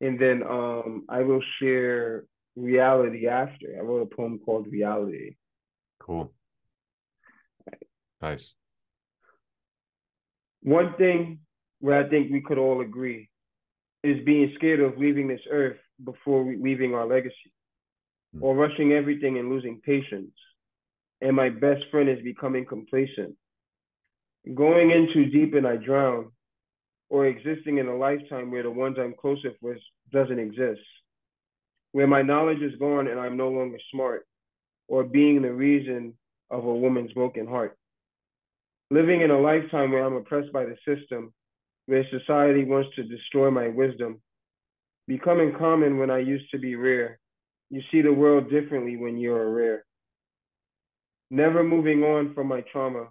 And then um, I will share reality after. I wrote a poem called Reality. Cool. Nice. One thing where I think we could all agree is being scared of leaving this earth before leaving our legacy, Hmm. or rushing everything and losing patience. And my best friend is becoming complacent. Going in too deep and I drown, or existing in a lifetime where the ones I'm closest with doesn't exist, where my knowledge is gone and I'm no longer smart, or being the reason of a woman's broken heart. Living in a lifetime where I'm oppressed by the system, where society wants to destroy my wisdom. Becoming common when I used to be rare. You see the world differently when you're rare. Never moving on from my trauma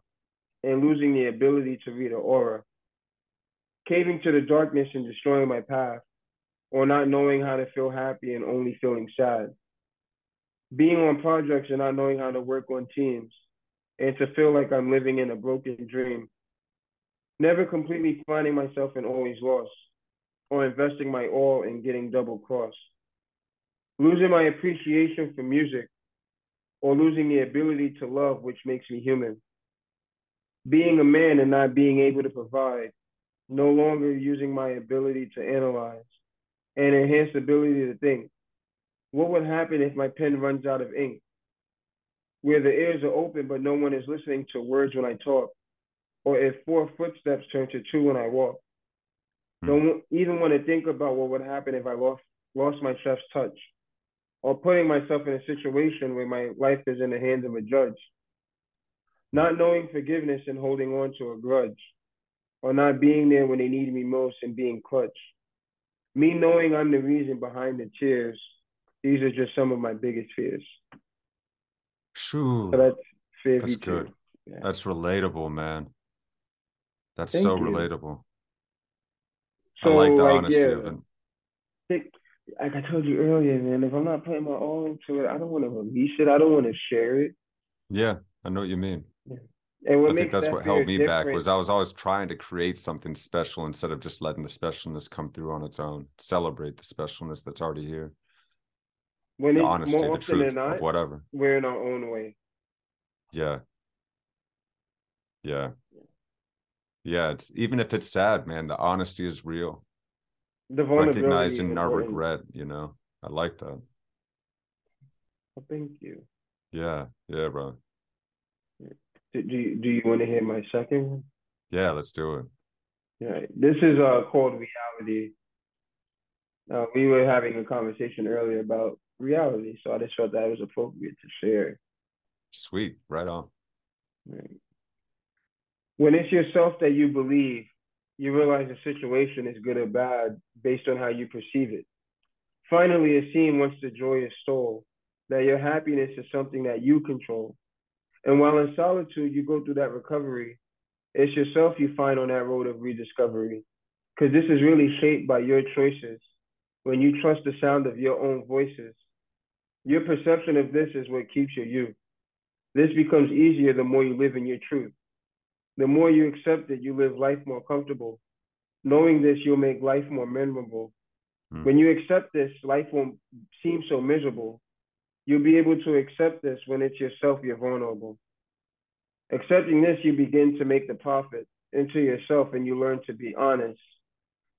and losing the ability to read an aura. Caving to the darkness and destroying my path, or not knowing how to feel happy and only feeling sad. Being on projects and not knowing how to work on teams, and to feel like I'm living in a broken dream. Never completely finding myself and always lost, or investing my all in getting double crossed. Losing my appreciation for music, or losing the ability to love, which makes me human. Being a man and not being able to provide, no longer using my ability to analyze and enhanced ability to think. What would happen if my pen runs out of ink? Where the ears are open, but no one is listening to words when I talk, or if four footsteps turn to two when I walk. Hmm. Don't even want to think about what would happen if I lost lost my chef's touch, or putting myself in a situation where my life is in the hands of a judge. Not knowing forgiveness and holding on to a grudge, or not being there when they need me most and being clutch. Me knowing I'm the reason behind the tears. These are just some of my biggest fears. Shoo. So that's fear That's good. Yeah. That's relatable, man. That's Thank so you. relatable. So I like the like, honesty yeah, of it. like I told you earlier, man, if I'm not putting my all into it, I don't want to release it. I don't want to share it. Yeah, I know what you mean. And what I think that's that what held me back was I was always trying to create something special instead of just letting the specialness come through on its own. Celebrate the specialness that's already here. when The honesty, more the truth not, whatever. we're in our own way. Yeah. Yeah. Yeah, it's even if it's sad, man, the honesty is real. The Recognizing our important. regret, you know. I like that. Well, thank you. Yeah, yeah, bro. Do, do you, do you want to hear my second one? Yeah, let's do it. Yeah, this is uh called reality. Uh, we were having a conversation earlier about reality, so I just felt that it was appropriate to share. Sweet, right on. Right. When it's yourself that you believe, you realize the situation is good or bad based on how you perceive it. Finally, a scene once the joy is stole, that your happiness is something that you control. And while in solitude, you go through that recovery, it's yourself you find on that road of rediscovery. Because this is really shaped by your choices when you trust the sound of your own voices. Your perception of this is what keeps you you. This becomes easier the more you live in your truth. The more you accept it, you live life more comfortable. Knowing this, you'll make life more memorable. Mm. When you accept this, life won't seem so miserable. You'll be able to accept this when it's yourself you're vulnerable. Accepting this, you begin to make the profit into yourself and you learn to be honest.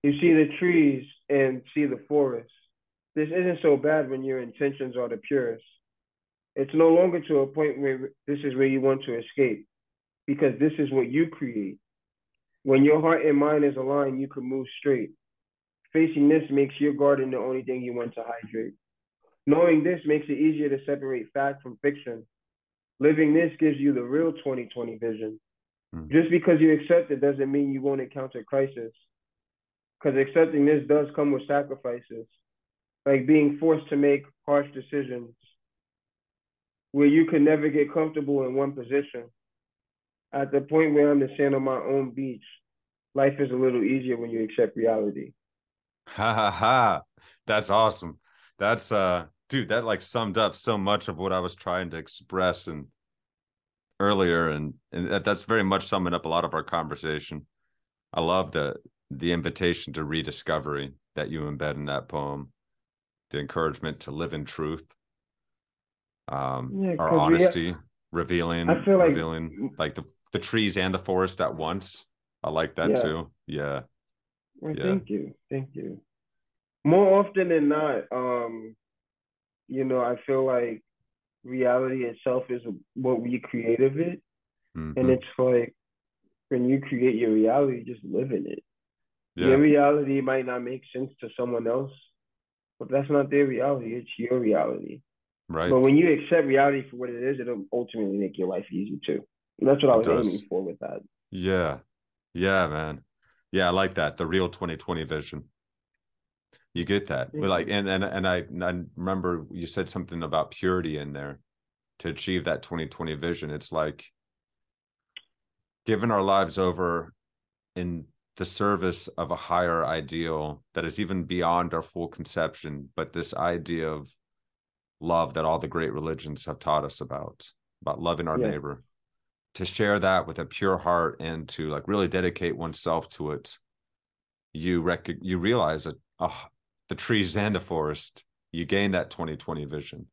You see the trees and see the forest. This isn't so bad when your intentions are the purest. It's no longer to a point where this is where you want to escape because this is what you create. When your heart and mind is aligned, you can move straight. Facing this makes your garden the only thing you want to hydrate. Knowing this makes it easier to separate fact from fiction. Living this gives you the real 2020 vision. Mm. Just because you accept it doesn't mean you won't encounter crisis. Because accepting this does come with sacrifices, like being forced to make harsh decisions where you can never get comfortable in one position. At the point where I'm the sand on my own beach, life is a little easier when you accept reality. Ha ha ha. That's awesome. That's uh dude, that like summed up so much of what I was trying to express and earlier and and that, that's very much summing up a lot of our conversation. I love the the invitation to rediscovery that you embed in that poem, the encouragement to live in truth, um, yeah, our honesty, have, revealing, I feel like, revealing like the the trees and the forest at once. I like that yeah. too. Yeah. Well, yeah. Thank you. Thank you. More often than not, um, you know, I feel like reality itself is what we create of it. Mm-hmm. And it's like when you create your reality, just live in it. Yeah. Your reality might not make sense to someone else, but that's not their reality. It's your reality. Right. But when you accept reality for what it is, it'll ultimately make your life easy too. That's what I was aiming for with that. Yeah. Yeah, man. Yeah, I like that. The real 2020 vision. You get that. Mm-hmm. Like and and and I I remember you said something about purity in there to achieve that 2020 vision. It's like giving our lives over in the service of a higher ideal that is even beyond our full conception, but this idea of love that all the great religions have taught us about, about loving our yeah. neighbor, to share that with a pure heart and to like really dedicate oneself to it, you rec- you realize that oh, the trees and the forest, you gain that 2020 vision.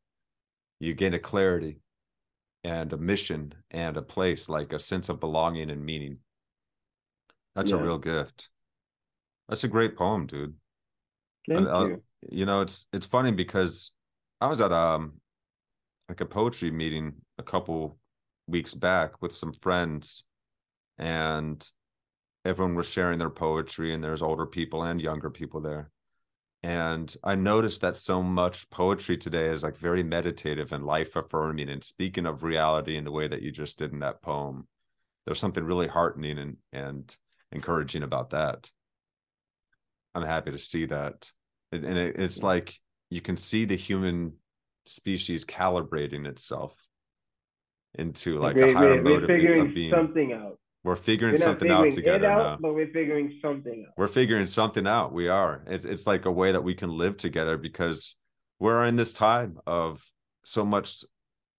You gain a clarity and a mission and a place, like a sense of belonging and meaning. That's yeah. a real gift. That's a great poem, dude. Thank uh, you. You know, it's it's funny because I was at um like a poetry meeting a couple weeks back with some friends and everyone was sharing their poetry and there's older people and younger people there. And i noticed that so much poetry today is like very meditative and life affirming and speaking of reality in the way that you just did in that poem. There's something really heartening and and encouraging about that. I'm happy to see that. And, and it, it's like you can see the human species calibrating itself into like we're, a higher we're, mode we're figuring of being. something out. We're figuring something figuring out together out, now. But we're figuring something out. We're figuring something out. We are. It's it's like a way that we can live together because we're in this time of so much.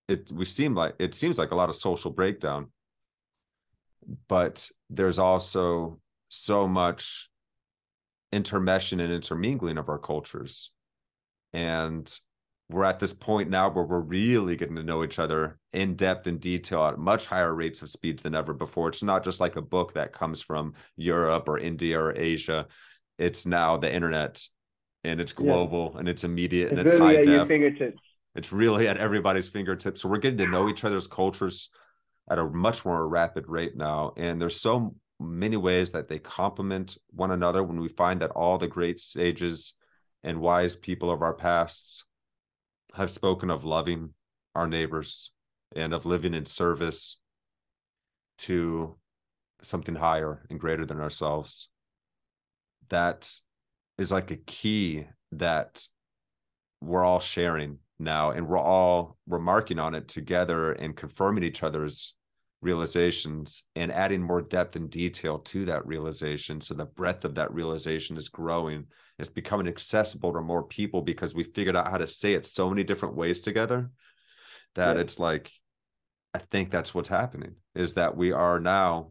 It we seem like it seems like a lot of social breakdown, but there's also so much intermeshing and intermingling of our cultures and we're at this point now where we're really getting to know each other in depth and detail at much higher rates of speeds than ever before. It's not just like a book that comes from Europe or India or Asia. It's now the internet and it's global yeah. and it's immediate it's and it's really high def. Fingertips. It's really at everybody's fingertips. So we're getting to know each other's cultures at a much more rapid rate now. And there's so many ways that they complement one another when we find that all the great sages and wise people of our past have spoken of loving our neighbors and of living in service to something higher and greater than ourselves. That is like a key that we're all sharing now and we're all remarking on it together and confirming each other's realizations and adding more depth and detail to that realization so the breadth of that realization is growing it's becoming accessible to more people because we figured out how to say it so many different ways together that yeah. it's like i think that's what's happening is that we are now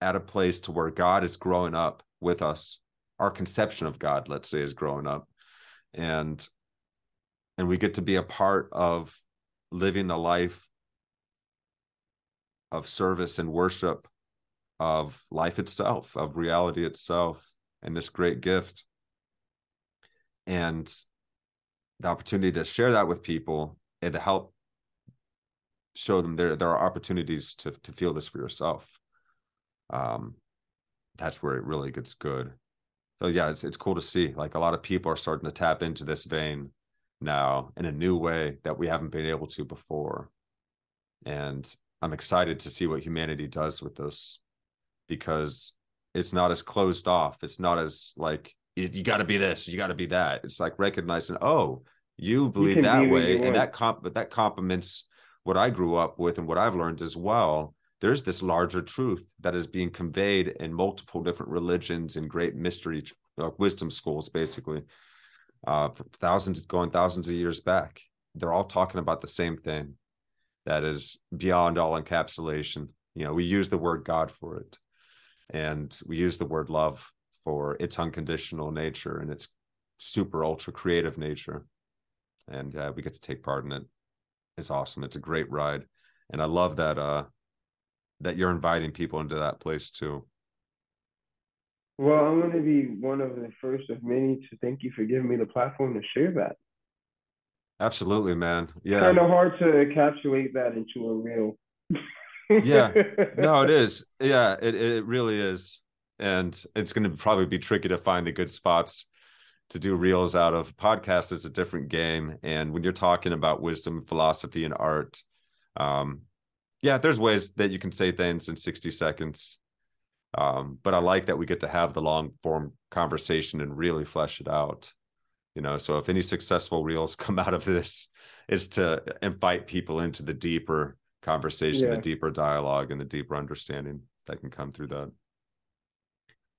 at a place to where god is growing up with us our conception of god let's say is growing up and and we get to be a part of living a life of service and worship of life itself, of reality itself, and this great gift. And the opportunity to share that with people and to help show them there there are opportunities to to feel this for yourself. Um, that's where it really gets good. So yeah, it's it's cool to see. Like a lot of people are starting to tap into this vein now in a new way that we haven't been able to before. And I'm excited to see what humanity does with this because it's not as closed off. It's not as like you got to be this, you got to be that. It's like recognizing, oh, you believe you that way, and that comp, but that complements what I grew up with and what I've learned as well. There's this larger truth that is being conveyed in multiple different religions and great mystery uh, wisdom schools, basically, uh, thousands going thousands of years back. They're all talking about the same thing that is beyond all encapsulation. You know, we use the word God for it, and we use the word love for its unconditional nature and its super ultra creative nature. And uh, we get to take part in it. It's awesome. It's a great ride, and I love that uh, that you're inviting people into that place too. Well, I'm going to be one of the first of many to thank you for giving me the platform to share that. Absolutely, man. Yeah. Kind of hard to encapsulate that into a reel. yeah. No, it is. Yeah, it, it really is. And it's going to probably be tricky to find the good spots to do reels out of. Podcast is a different game. And when you're talking about wisdom, philosophy, and art, um, yeah, there's ways that you can say things in 60 seconds. Um, but I like that we get to have the long form conversation and really flesh it out you know so if any successful reels come out of this is to invite people into the deeper conversation yeah. the deeper dialogue and the deeper understanding that can come through that.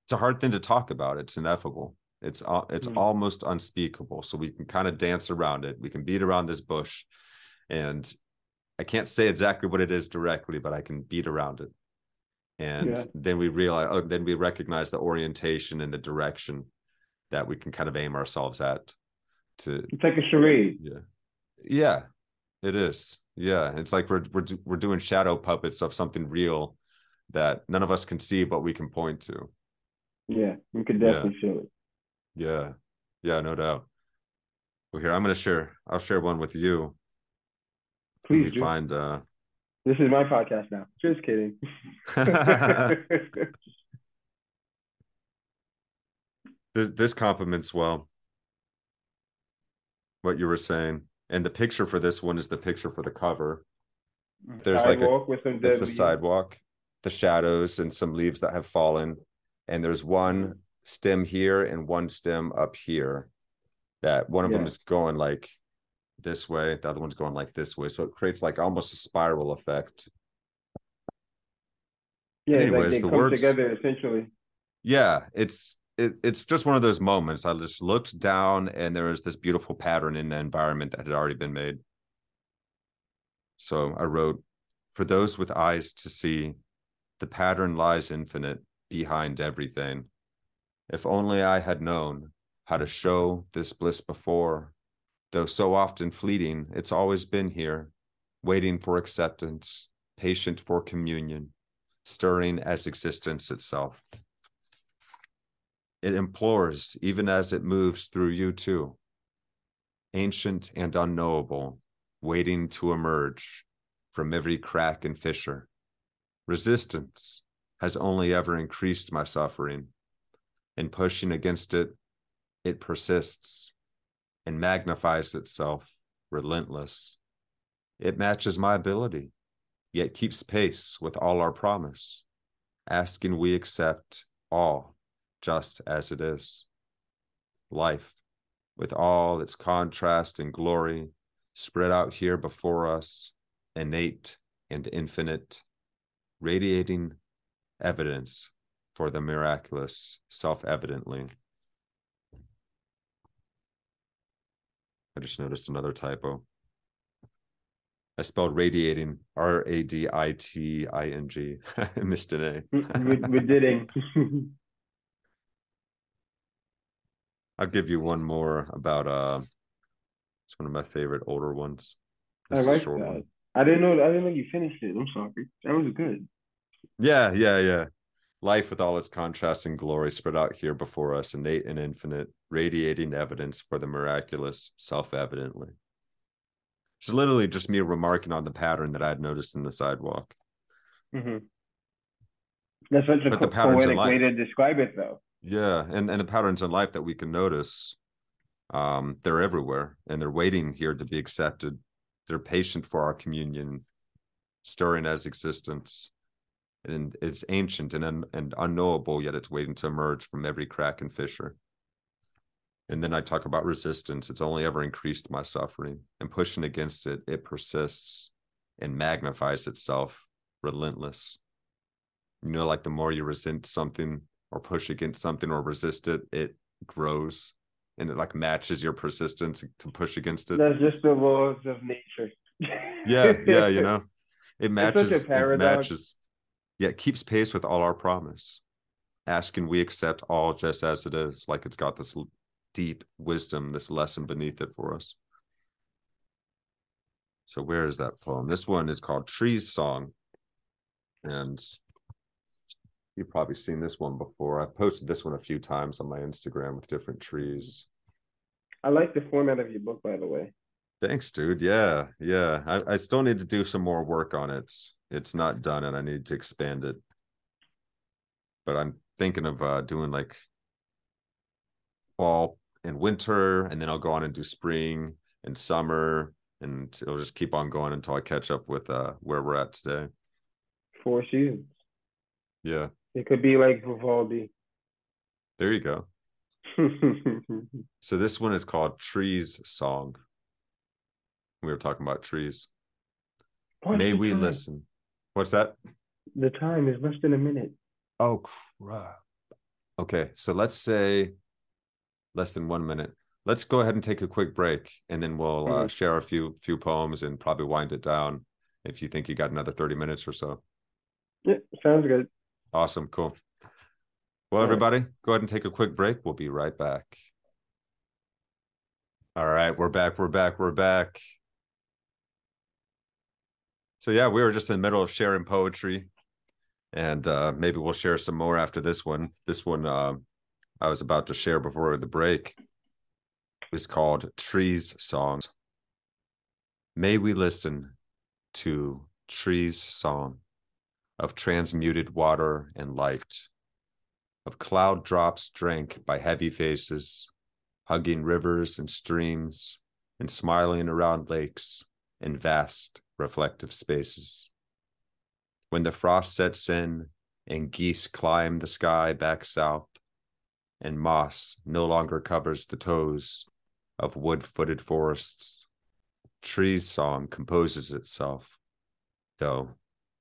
It's a hard thing to talk about. It's ineffable. It's it's mm. almost unspeakable. So we can kind of dance around it. We can beat around this bush. And i can't say exactly what it is directly but i can beat around it. And yeah. then we realize oh, then we recognize the orientation and the direction that we can kind of aim ourselves at to it's like a charade. Yeah. Yeah it is. Yeah it's like we're we're we're doing shadow puppets of something real that none of us can see but we can point to. Yeah we could definitely yeah. feel it. Yeah. Yeah no doubt. Well here i'm gonna share i'll share one with you. Please find uh this is my podcast now. Just kidding this, this complements well what you were saying. And the picture for this one is the picture for the cover. Mm. There's sidewalk like a with some it's the sidewalk the shadows and some leaves that have fallen. And there's one stem here and one stem up here that one of yeah. them is going like this way the other one's going like this way. So it creates like almost a spiral effect. Yeah anyways like the words together essentially. Yeah it's it, it's just one of those moments. I just looked down and there was this beautiful pattern in the environment that had already been made. So I wrote, For those with eyes to see, the pattern lies infinite behind everything. If only I had known how to show this bliss before, though so often fleeting, it's always been here, waiting for acceptance, patient for communion, stirring as existence itself. It implores, even as it moves through you too. Ancient and unknowable, waiting to emerge, from every crack and fissure. Resistance has only ever increased my suffering. In pushing against it, it persists and magnifies itself, relentless. It matches my ability, yet keeps pace with all our promise, asking we accept all just as it is. Life, with all its contrast and glory, spread out here before us, innate and infinite, radiating evidence for the miraculous self evidently. I just noticed another typo. I spelled radiating R A D I T I N G. I missed an A. we, we didn't. I'll give you one more about uh it's one of my favorite older ones. I like that. One. I didn't know I didn't know you finished it. I'm sorry. That was good. Yeah, yeah, yeah. Life with all its contrast and glory spread out here before us, innate and infinite, radiating evidence for the miraculous, self-evidently. It's literally just me remarking on the pattern that I had noticed in the sidewalk. Mm-hmm. That's such a but poetic way to describe it, though. Yeah, and and the patterns in life that we can notice, um, they're everywhere, and they're waiting here to be accepted. They're patient for our communion, stirring as existence, and it's ancient and un, and unknowable, yet it's waiting to emerge from every crack and fissure. And then I talk about resistance. It's only ever increased my suffering, and pushing against it, it persists and magnifies itself, relentless. You know, like the more you resent something, or push against something or resist it, it grows and it like matches your persistence to push against it. That's just the laws of nature. yeah, yeah, you know, it matches. It matches. Yeah, it keeps pace with all our promise. Asking we accept all just as it is, like it's got this deep wisdom, this lesson beneath it for us. So where is that poem? This one is called Trees Song. And You've probably seen this one before. I've posted this one a few times on my Instagram with different trees. I like the format of your book, by the way. Thanks, dude. Yeah, yeah. I, I still need to do some more work on it. It's not done, and I need to expand it. But I'm thinking of uh, doing like fall and winter, and then I'll go on and do spring and summer, and it'll just keep on going until I catch up with uh, where we're at today. Four seasons. Yeah. It could be like Vivaldi. There you go. so this one is called Trees Song. We were talking about trees. What's May we time? listen. What's that? The time is less than a minute. Oh crap. Okay, so let's say less than one minute. Let's go ahead and take a quick break, and then we'll uh, mm-hmm. share a few few poems and probably wind it down. If you think you got another thirty minutes or so. Yeah, sounds good. Awesome. Cool. Well, everybody, go ahead and take a quick break. We'll be right back. All right, we're back. We're back. We're back. So yeah, we were just in the middle of sharing poetry, and uh, maybe we'll share some more after this one. This one uh, I was about to share before the break is called Trees Songs. May we listen to Trees Song of transmuted water and light, of cloud drops drank by heavy faces, hugging rivers and streams, and smiling around lakes and vast reflective spaces. When the frost sets in and geese climb the sky back south, and moss no longer covers the toes of wood footed forests, trees' song composes itself, though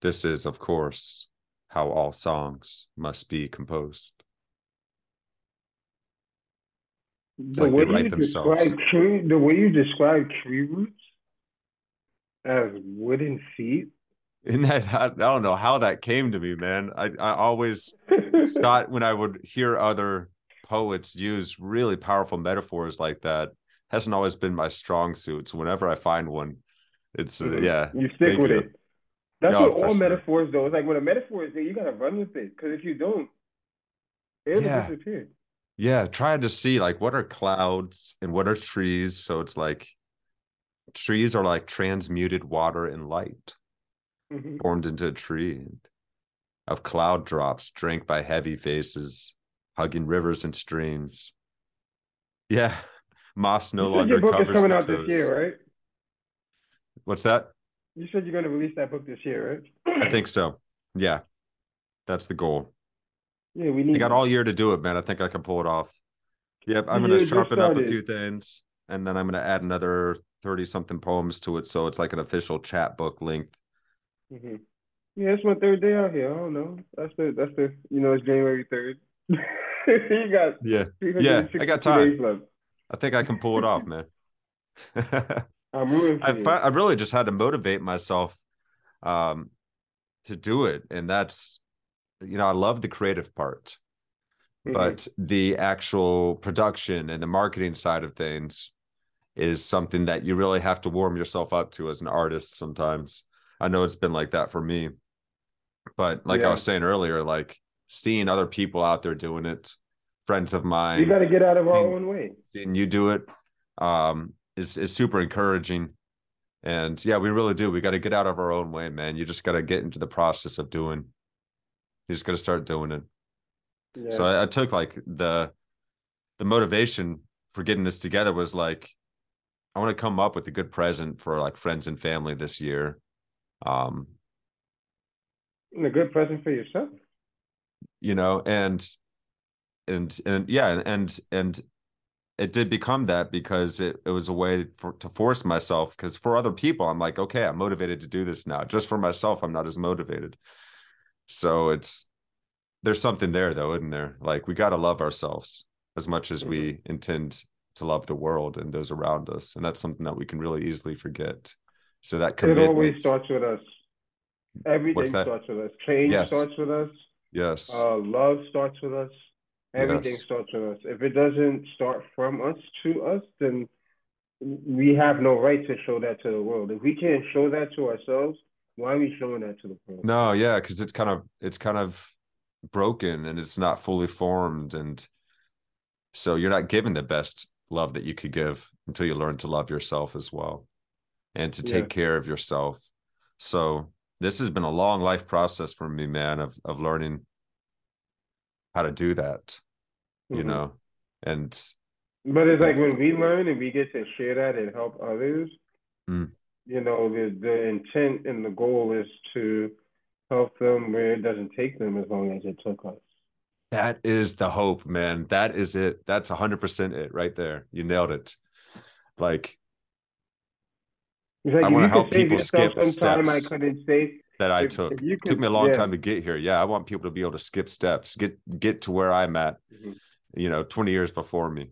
this is, of course, how all songs must be composed. It's the like way you describe tree, the way you describe tree roots as wooden feet. In that, I don't know how that came to me, man. I, I always thought when I would hear other poets use really powerful metaphors like that, hasn't always been my strong suit. So whenever I find one, it's uh, mm-hmm. yeah. You stick with you. it. That's what all metaphors though. It's like when a metaphor is there, you gotta run with it. Because if you don't, it'll yeah. disappear. Yeah, trying to see like what are clouds and what are trees. So it's like trees are like transmuted water and light. Mhm. formed into a tree of cloud drops drank by heavy faces, hugging rivers and streams. Yeah, moss no longer your book is covers coming the out toes. this year, right? What's that? You said you're going to release that book this year, right? I think so. Yeah, that's the goal. Yeah, we need. I got all year to do it, man. I think I can pull it off. Yep, I'm gonna sharpen up a few things, and then I'm gonna add another thirty something poems to it, so it's like an official chapbook length. hmm Yeah, it's my third day out here. I don't know. That's the that's the you know it's January third. you got Yeah, Yeah, I got time. I think I can pull it off, man. I'm rooting for I you. I really just had to motivate myself um to do it and that's you know I love the creative part Mhm. but the actual production and the marketing side of things is something that you really have to warm yourself up to as an artist sometimes. I know it's been like that for me. But like I was saying earlier like seeing other people out there doing it, friends of mine You got to get out of our own way. seeing you do it um is is super encouraging. And yeah we really do. We got to get out of our own way man. You just got to get into the process of doing. You just got to start doing it. Yeah. so I, I took like the the motivation for getting this together was like i want to come up with a good present for like friends and family this year. Um And a good present for yourself. you know and and and yeah and and, and it did become that because it, it was a way for, to force myself because for other people i'm like okay i'm motivated to do this now just for myself i'm not as motivated so it's there's something there though isn't there like we got to love ourselves as much as we intend to love the world and those around us and that's something that we can really easily forget so that commitment, It always starts with us. Everything starts with us. Change Yes. starts with us. yes Uh, love starts with us. Everything Yes. starts with us. If it doesn't start from us to us, then we have no right to show that to the world. If we can't show that to ourselves, why are we showing that to the world? No, yeah, because it's kind of it's kind of broken and it's not fully formed, and so you're not giving the best love that you could give until you learn to love yourself as well, and to take Yeah. care of yourself. So this has been a long life process for me, man, of of learning how to do that, you Mhm. know, and But it's like when we learn and we get to share that and help others, Mm. you know, the the intent and the goal is to help them where it doesn't take them as long as it took us. that is the hope, man. That is it. That's hundred percent it right there. You nailed it. Like like I you could help people skip some I steps. couldn't save. that I If- took. if you It took me a long yeah. time to get here. Yeah, I want people to be able to skip steps, get get to where I'm at. Mhm. You know, 20 years before me.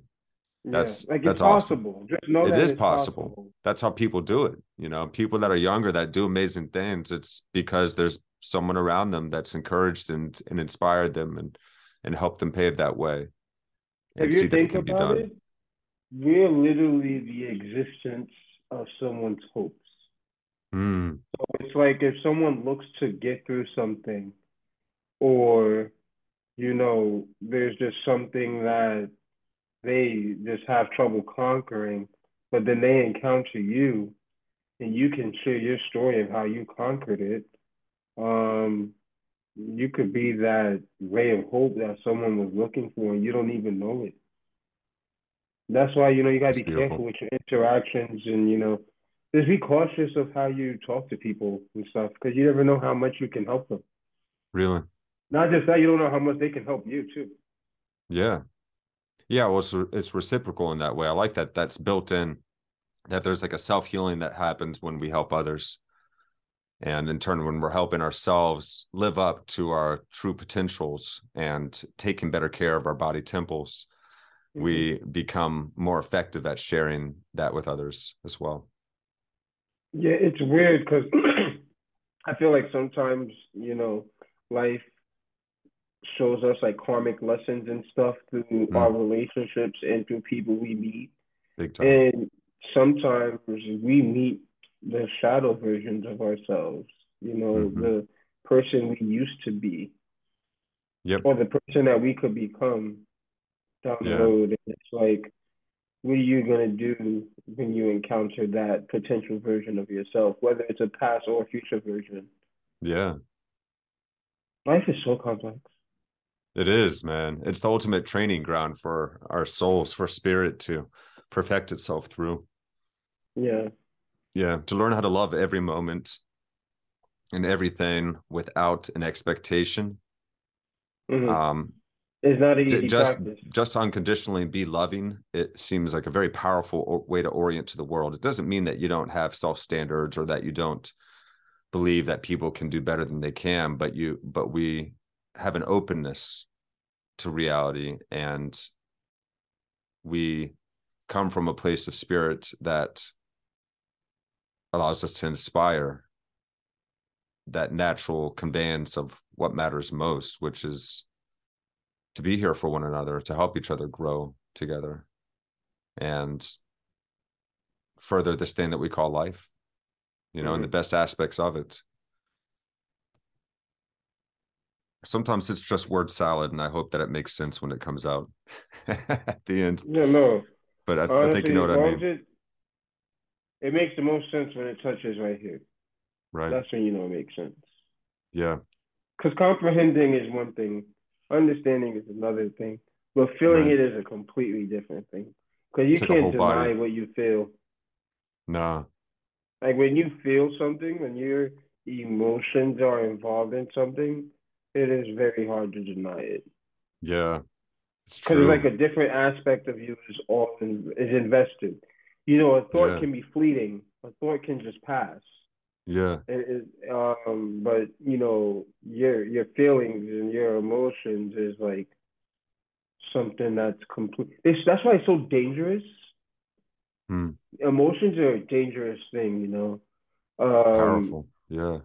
Yeah. That's- like that's it's awesome. possible. Just know It that is it's possible. That's how people do it. You know, people that are younger that do amazing things. It's because there's someone around them that's encouraged and and inspired them and and helped them pave that way. If you see that it think about it, we're literally the existence of someone's hopes. Mm, It's like if someone looks to get through something, or you know, there's just something that they just have trouble conquering, but then they encounter you, and you can share your story of how you conquered it. Um, you could be that ray of hope that someone was looking for, and you don't even know it. That's why, you know, you gotta That's be beautiful. careful with your interactions and, you know, just be cautious of how you talk to people and stuff, because you never know how much you can help them. really? Not just that, you don't know how much they can help you too. Yeah. Yeah, well, it's, it's reciprocal in that way. I like that. That's built in, that there's like a self healing that happens when we help others. And in turn, when we're helping ourselves live up to our true potentials and taking better care of our body temples, Mm-hmm. we become more effective at sharing that with others as well. Yeah, it's weird because I feel like sometimes, you know, life shows us like karmic lessons and stuff through Mm. our relationships and through people we meet. Big time. And sometimes we meet the shadow versions of ourselves, you know, Mhm. the person we used to be Yep. or the person that we could become down the road. And it's like, what are you going to do when you encounter that potential version of yourself, whether it's a past or a future version? Yeah. Life is so complex. It is, man. It's the ultimate training ground for our souls, for spirit to perfect itself through. Yeah. Yeah. To learn how to love every moment and everything without an expectation. Mhm. Um, It's not easy just practice. just unconditionally be loving it seems like a very powerful way to orient to the world it doesn't mean that you don't have self standards or that you don't believe that people can do better than they can but you but we have an openness to reality and we come from a place of spirit that allows us to inspire that natural conveyance of what matters most which is to be here for one another, to help each other grow together and further this thing that we call life, you know, and the mm-hmm. best aspects of it. Sometimes it's just word salad, and I hope that it makes sense when it comes out at the end. Yeah, no. But I, I think you know what I mean, it, it makes the most sense when it touches right here. right? That's when you know it makes sense. Yeah, Because comprehending is one thing, understanding is another thing, but feeling Right. it is a completely different thing. Because you It's can't deny body. what you feel. Nah. Like when you feel something, when your emotions are involved in something, it is very hard to deny it. yeah, it's Because true. it's like a different aspect of you is often is invested. You know, a thought Yeah. can be fleeting. A thought can just pass. yeah, It, it, um, but you know, your your feelings and your emotions is like something that's complete. It's that's why it's so dangerous. Hmm. Emotions are a dangerous thing, you know. Um, powerful. Yeah,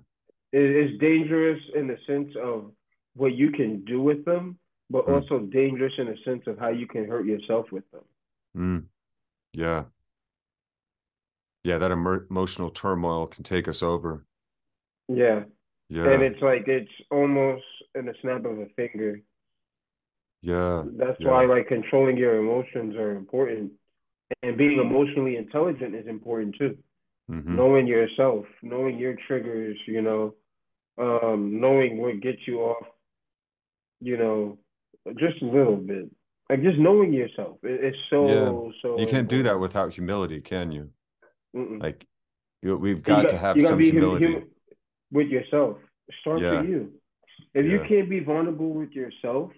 it, it's dangerous in the sense of what you can do with them, but Hmm. also dangerous in the sense of how you can hurt yourself with them. mm. yeah, yeah. That emotional turmoil can take us over. Yeah. Yeah, And it's like it's almost in a snap of a finger. yeah, That's Yeah. why like controlling your emotions are important. And being emotionally intelligent is important too. hmm Knowing yourself, knowing your triggers, you know, um, knowing what gets you off, you know, just a little bit. Like just knowing yourself. It, it's so so You can't do that without humility, can you? Mm-mm. Like, you, we've got got- to have you some be humility. hum- with yourself. Start Yeah. for you. If you can't be vulnerable with yourself,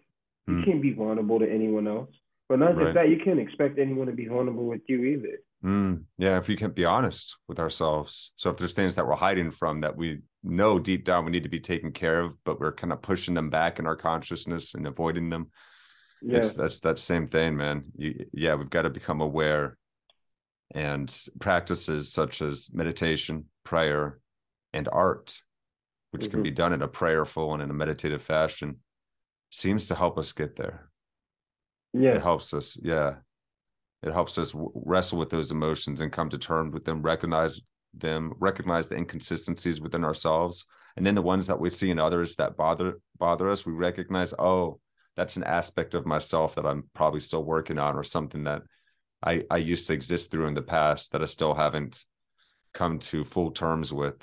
you Hmm. can't be vulnerable to anyone else. But not Right. just that, you can't expect anyone to be vulnerable with you either. Mm, yeah, if we can't be honest with ourselves. So if there's things that we're hiding from that we know deep down we need to be taken care of, but we're kind of pushing them back in our consciousness and avoiding them. Yeah. It's that's that same thing, man. You, yeah, we've got to become aware and practices such as meditation, prayer, and art, which can Mhm. be done in a prayerful and in a meditative fashion, seems to help us get there. Yeah. it helps us yeah it helps us wrestle with those emotions and come to terms with them recognize them recognize the inconsistencies within ourselves. And then the ones that we see in others that bother bother us we recognize oh that's an aspect of myself that i'm probably still working on or something that i i used to exist through in the past that i still haven't come to full terms with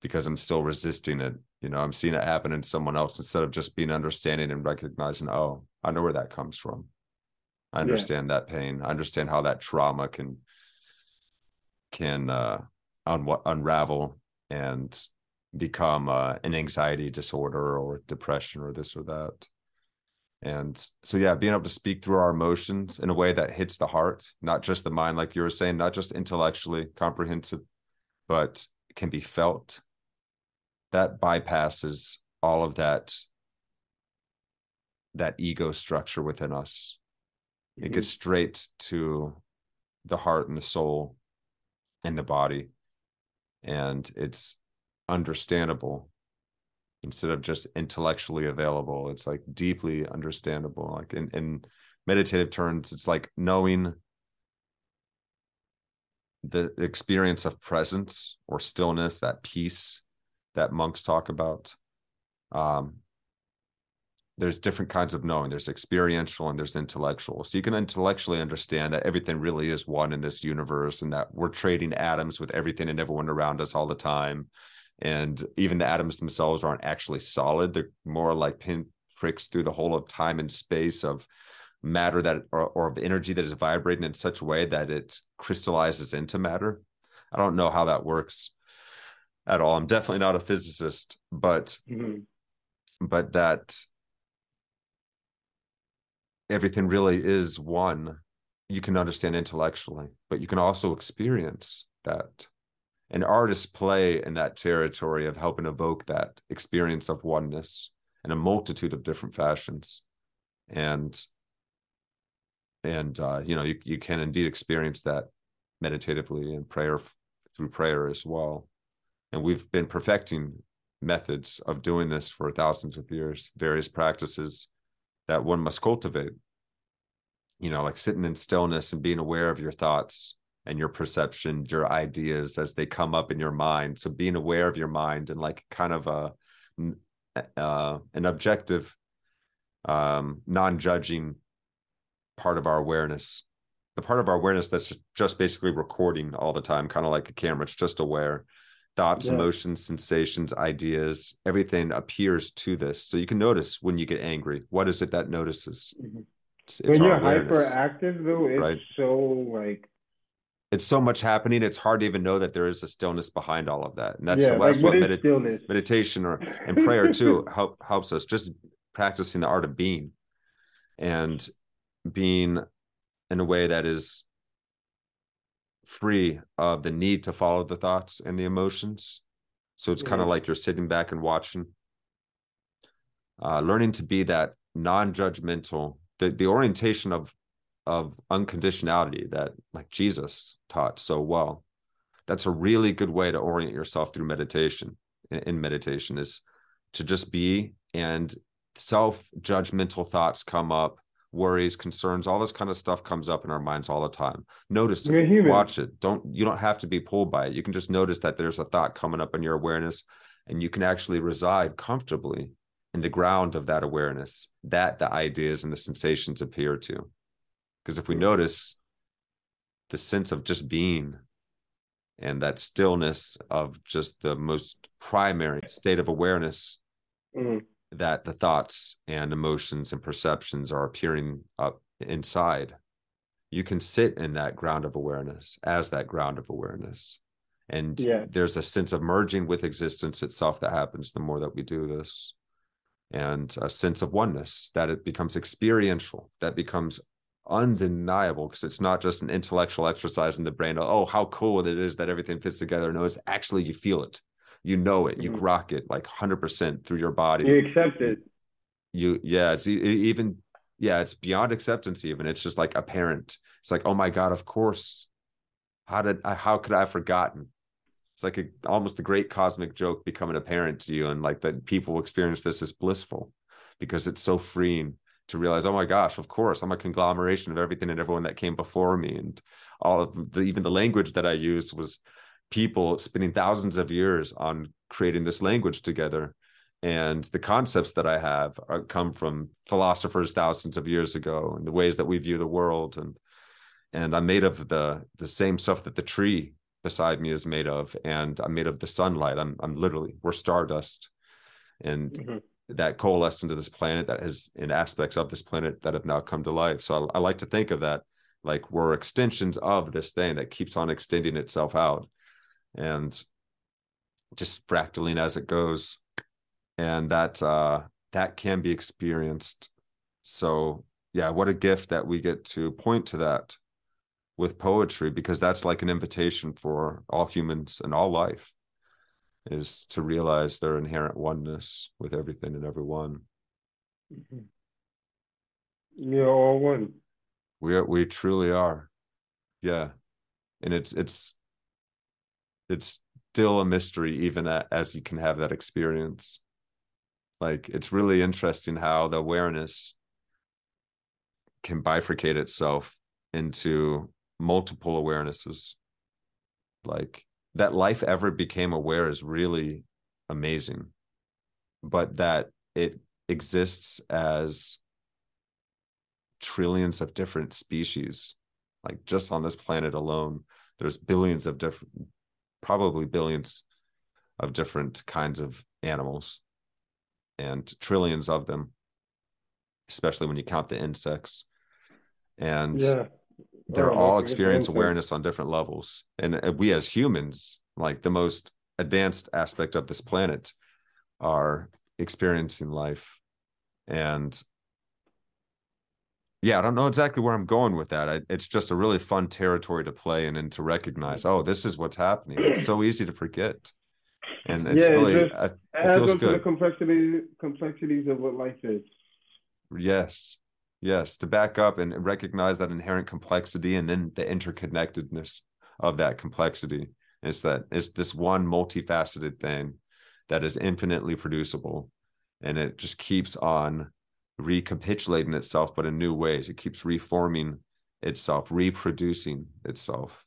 because i'm still resisting it. You know i'm seeing it happen in someone else instead of just being understanding and recognizing oh i know where that comes from i Yeah. understand that pain. I understand how that trauma can can uh un- unravel and become uh, an anxiety disorder or depression or this or that. And so yeah being able to speak through our emotions in a way that hits the heart not just the mind like you were saying not just intellectually comprehensive but can be felt. That bypasses all of that that ego structure within us it Mhm. gets straight to the heart and the soul and the body and it's understandable instead of just intellectually available it's like deeply understandable like in, in meditative terms it's like knowing the experience of presence or stillness that peace that monks talk about um there's different kinds of knowing. There's experiential and there's intellectual. So you can intellectually understand that everything really is one in this universe and that we're trading atoms with everything and everyone around us all the time. And even the atoms themselves aren't actually solid. They're more like pin pricks through the whole of time and space of matter that or, or of energy that is vibrating in such a way that it crystallizes into matter. I don't know how that works at all. I'm definitely not a physicist but Mhm. but that everything really is one you can understand intellectually but you can also experience that. And artists play in that territory of helping evoke that experience of oneness in a multitude of different fashions. And and uh, you know you, you can indeed experience that meditatively and prayer through prayer as well. And we've been perfecting methods of doing this for thousands of years various practices that one must cultivate. You know like sitting in stillness and being aware of your thoughts and your perception your ideas as they come up in your mind. So being aware of your mind and like kind of a uh, an objective um non-judging part of our awareness. The part of our awareness that's just basically recording all the time kind of like a camera it's just aware thoughts Yeah. emotions sensations ideas everything appears to this so you can notice when you get angry what is it that notices Mhm. it's, it's When you're awareness. hyperactive though, it's right? so like it's so much happening it's hard to even know that there is a stillness behind all of that and that's yeah, that's like what what medit- meditation or and prayer too help helps us just practicing the art of being and being in a way that is free of the need to follow the thoughts and the emotions so it's kind of Mhm. like you're sitting back and watching uh learning to be that non-judgmental the the orientation of of unconditionality that like jesus taught so well that's a really good way to orient yourself through meditation in, in meditation is to just be and self-judgmental thoughts come up worries concerns all this kind of stuff comes up in our minds all the time. Notice it. watch it. Don't you don't have to be pulled by it. You can just notice that there's a thought coming up in your awareness and you can actually reside comfortably in the ground of that awareness that the ideas and the sensations appear to. Because if we notice the sense of just being and that stillness of just the most primary state of awareness Mhm. That the thoughts and emotions and perceptions are appearing up inside. You can sit in that ground of awareness as that ground of awareness. And Yeah. there's a sense of merging with existence itself that happens the more that we do this. And a sense of oneness that it becomes experiential that becomes undeniable because it's not just an intellectual exercise in the brain oh how cool it is that everything fits together. No it's actually you feel it you know it you Mhm. grok it like 100% through your body. You accept it. you yeah it's even yeah it's beyond acceptance even. It's just like apparent. It's like oh my god of course. How did I, how could i have forgotten? It's like a, almost the great cosmic joke becoming apparent to you and like that people experience this as blissful because it's so freeing to realize oh my gosh of course i'm a conglomeration of everything and everyone that came before me. And all of the even the language that i used was people spending thousands of years on creating this language together. And the concepts that i have are, come from philosophers thousands of years ago and the ways that we view the world. And and i'm made of the the same stuff that the tree beside me is made of. And i'm made of the sunlight. I'm i'm literally we're stardust. And Mhm. that coalesced into this planet that has in aspects of this planet that have now come to life. So I, I like to think of that like we're extensions of this thing that keeps on extending itself out and just fractaling as it goes. And that uh that can be experienced. So yeah what a gift that we get to point to that with poetry because that's like an invitation for all humans and all life is to realize their inherent oneness with everything and everyone. You're all one. we are, we truly are. Yeah. And it's it's it's still a mystery even as you can have that experience. Like it's really interesting how the awareness can bifurcate itself into multiple awarenesses. Like that life ever became aware is really amazing but that it exists as trillions of different species. Like just on this planet alone there's billions of different probably billions of different kinds of animals and trillions of them, especially when you count the insects. And Yeah. they're Oh, all experience awareness on different levels. And uh, we as humans, like the most advanced aspect of this planet, are experiencing life. And yeah, I don't know exactly where I'm going with that. I, it's just a really fun territory to play in and to recognize, oh, this is what's happening. It's so easy to forget. And it's Yeah, it really, just- uh, It it adds feels up to the good. complexity complexities of what life is. Yes. Yes. To back up and recognize that inherent complexity and then the interconnectedness of that complexity. It's that it's this one multifaceted thing that is infinitely producible. And it just keeps on recapitulating itself, but in new ways. It keeps reforming itself, reproducing itself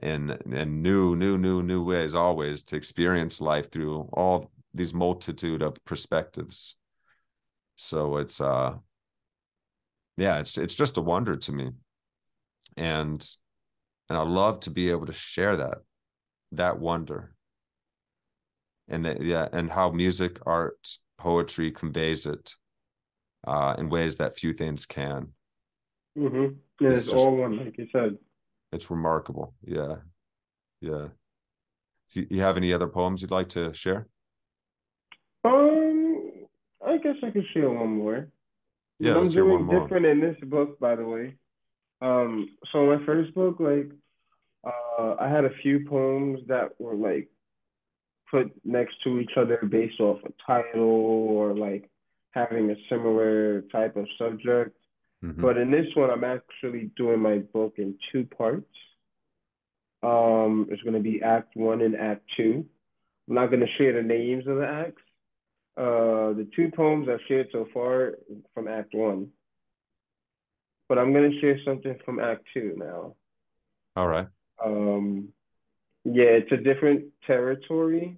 in in new, new, new, new ways always to experience life through all these multitude of perspectives. So it's uh yeah, it's it's just a wonder to me. And and I love to be able to share that that wonder. And that yeah, and how music, art, poetry conveys it uh in ways that few things can. Mm-hmm. Yeah, It's it's, just- all one, like you said. It's remarkable. Yeah. Yeah. Do you have any other poems you'd like to share? Um, I guess I could share one more. Yeah, I'm let's hear one doing more. different in this book, by the way. Um, so my first book, like, uh, I had a few poems that were like put next to each other based off a title or like having a similar type of subject. Mhm. But in this one, I'm actually doing my book in two parts. Um, it's going to be Act One and Act Two. I'm not going to share the names of the acts. Uh, the two poems I've shared so far from Act One, but I'm going to share something from Act Two now. All right. Um, yeah, it's a different territory,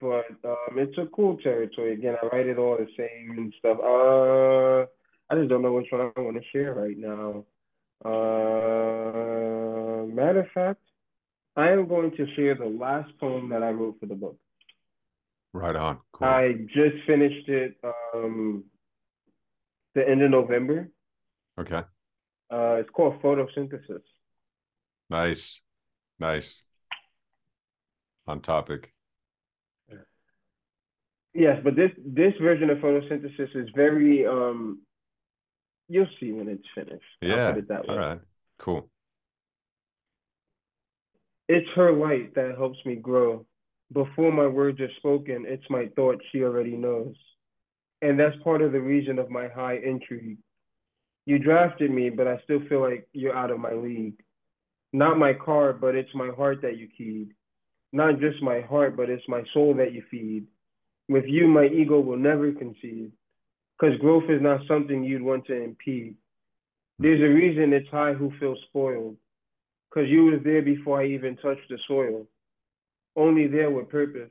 but um, it's a cool territory. Again, I write it all the same and stuff. Uh, I just don't know which one I want to share right now. Uh, matter of fact, I am going to share the last poem that I wrote for the book. Right on. Cool. I just finished it um, the end of November. Okay. Uh, it's called Photosynthesis. Nice. Nice. On topic. Yes, but this this version of photosynthesis is very um you'll see when it's finished. Yeah. it that way. All right. Cool. It's her light that helps me grow. Before my words are spoken, it's my thought she already knows. And that's part of the reason of my high intrigue. You drafted me, but I still feel like you're out of my league. Not my car, but it's my heart that you keyed. Not just my heart, but it's my soul that you feed. With you, my ego will never concede. Because growth is not something you'd want to impede. There's a reason it's I who feel spoiled. Because you was there before I even touched the soil. Only there with purpose.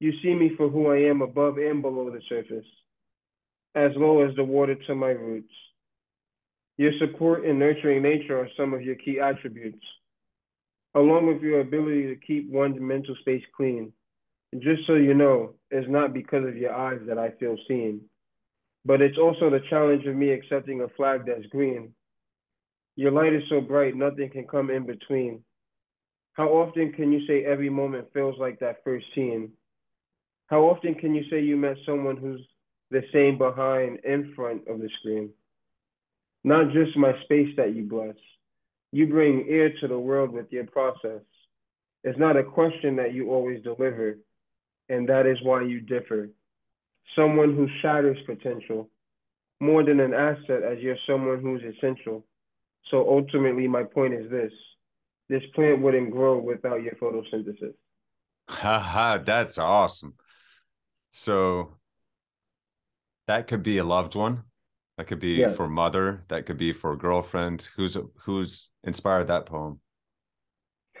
You see me for who I am above and below the surface, as low as the water to my roots. Your support and nurturing nature are some of your key attributes, along with your ability to keep one's mental space clean. Just so you know, it's not because of your eyes that I feel seen, but it's also the challenge of me accepting a flag that's green. Your light is so bright, nothing can come in between. How often can you say every moment feels like that first scene? How often can you say you met someone who's the same behind and front of the screen? Not just my space that you bless. You bring ear to the world with your process. It's not a question that you always deliver, and that is why you differ. Someone who shatters potential, more than an asset, as you're someone who's essential. So ultimately, my point is this this plant wouldn't grow without your photosynthesis. Haha, that's awesome. So that could be a loved one. That could be Yeah. for mother. That could be for girlfriend. Who's who's inspired that poem?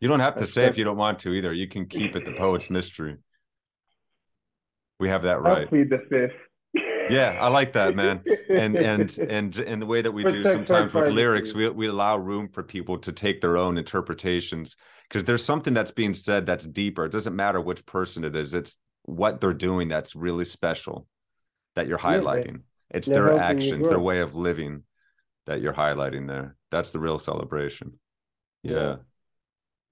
You don't have to That's say if you don't want to either. You can keep it the poet's mystery. We have that I'll right. plead the fifth. yeah, I like that, man. And and and and the way that we do Protect sometimes with lyrics, we we allow room for people to take their own interpretations because there's something that's being said that's deeper. It doesn't matter which person it is; it's what they're doing that's really special that you're highlighting. It's they're their actions, their way of living that you're highlighting there. That's the real celebration. Yeah. Yeah.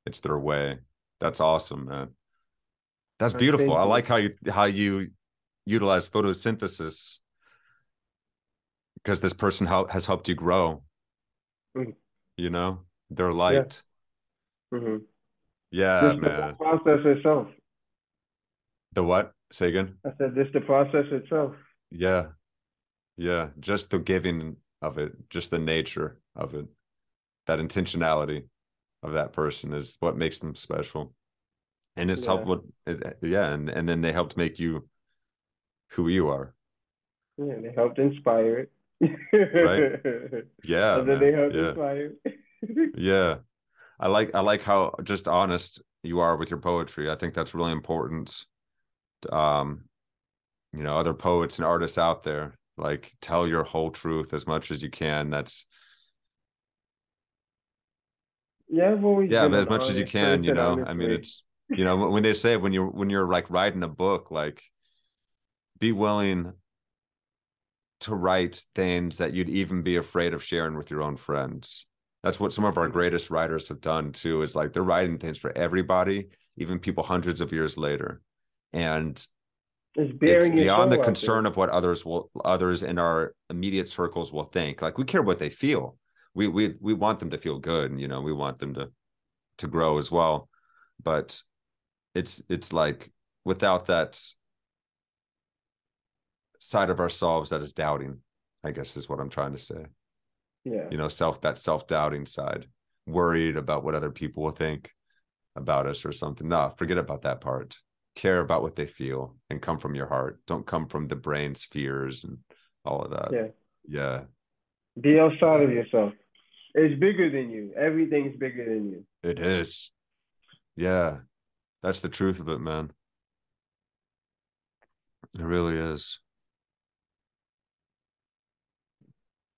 It's their way. That's awesome, man. That's beautiful. I like how you how you utilize photosynthesis because this person help, has helped you grow. Mm. You know, their light. Mhm. Yeah, Just the man. process itself. The what? Say again. I said, just the process itself. Yeah. Yeah. Just the giving of it, just the nature of it, that intentionality of that person is what makes them special. And it's helped Yeah. yeah. And, and then they helped make you who you are. Yeah, they helped inspire it. Right. Yeah. And then they helped Yeah. inspire. Yeah. I like I like how just honest you are with your poetry. I think that's really important. Um, you know, other poets and artists out there, like tell your whole truth as much as you can. That's Yeah, I've always yeah, but as much as you can, you know. I mean, it's you know, when they say when you're when you're like writing a book, like be willing to write things that you'd even be afraid of sharing with your own friends. That's what some of our greatest writers have done too, is like they're writing things for everybody, even people hundreds of years later. And It's bearing it's your beyond the concern of what others will others in our immediate circles will think. Like we care what they feel. We we we want them to feel good and you know, we want them to to grow as well. But it's it's like without that side of ourselves that is doubting, I guess is what I'm trying to say. Yeah. You know, self that self-doubting side, worried about what other people will think about us or something. No, forget about that part. Care about what they feel and come from your heart. Don't come from the brain's fears and all of that. Yeah. Yeah. Be outside of yourself. It's bigger than you. Everything's bigger than you. It is. Yeah. That's the truth of it, man. It really is.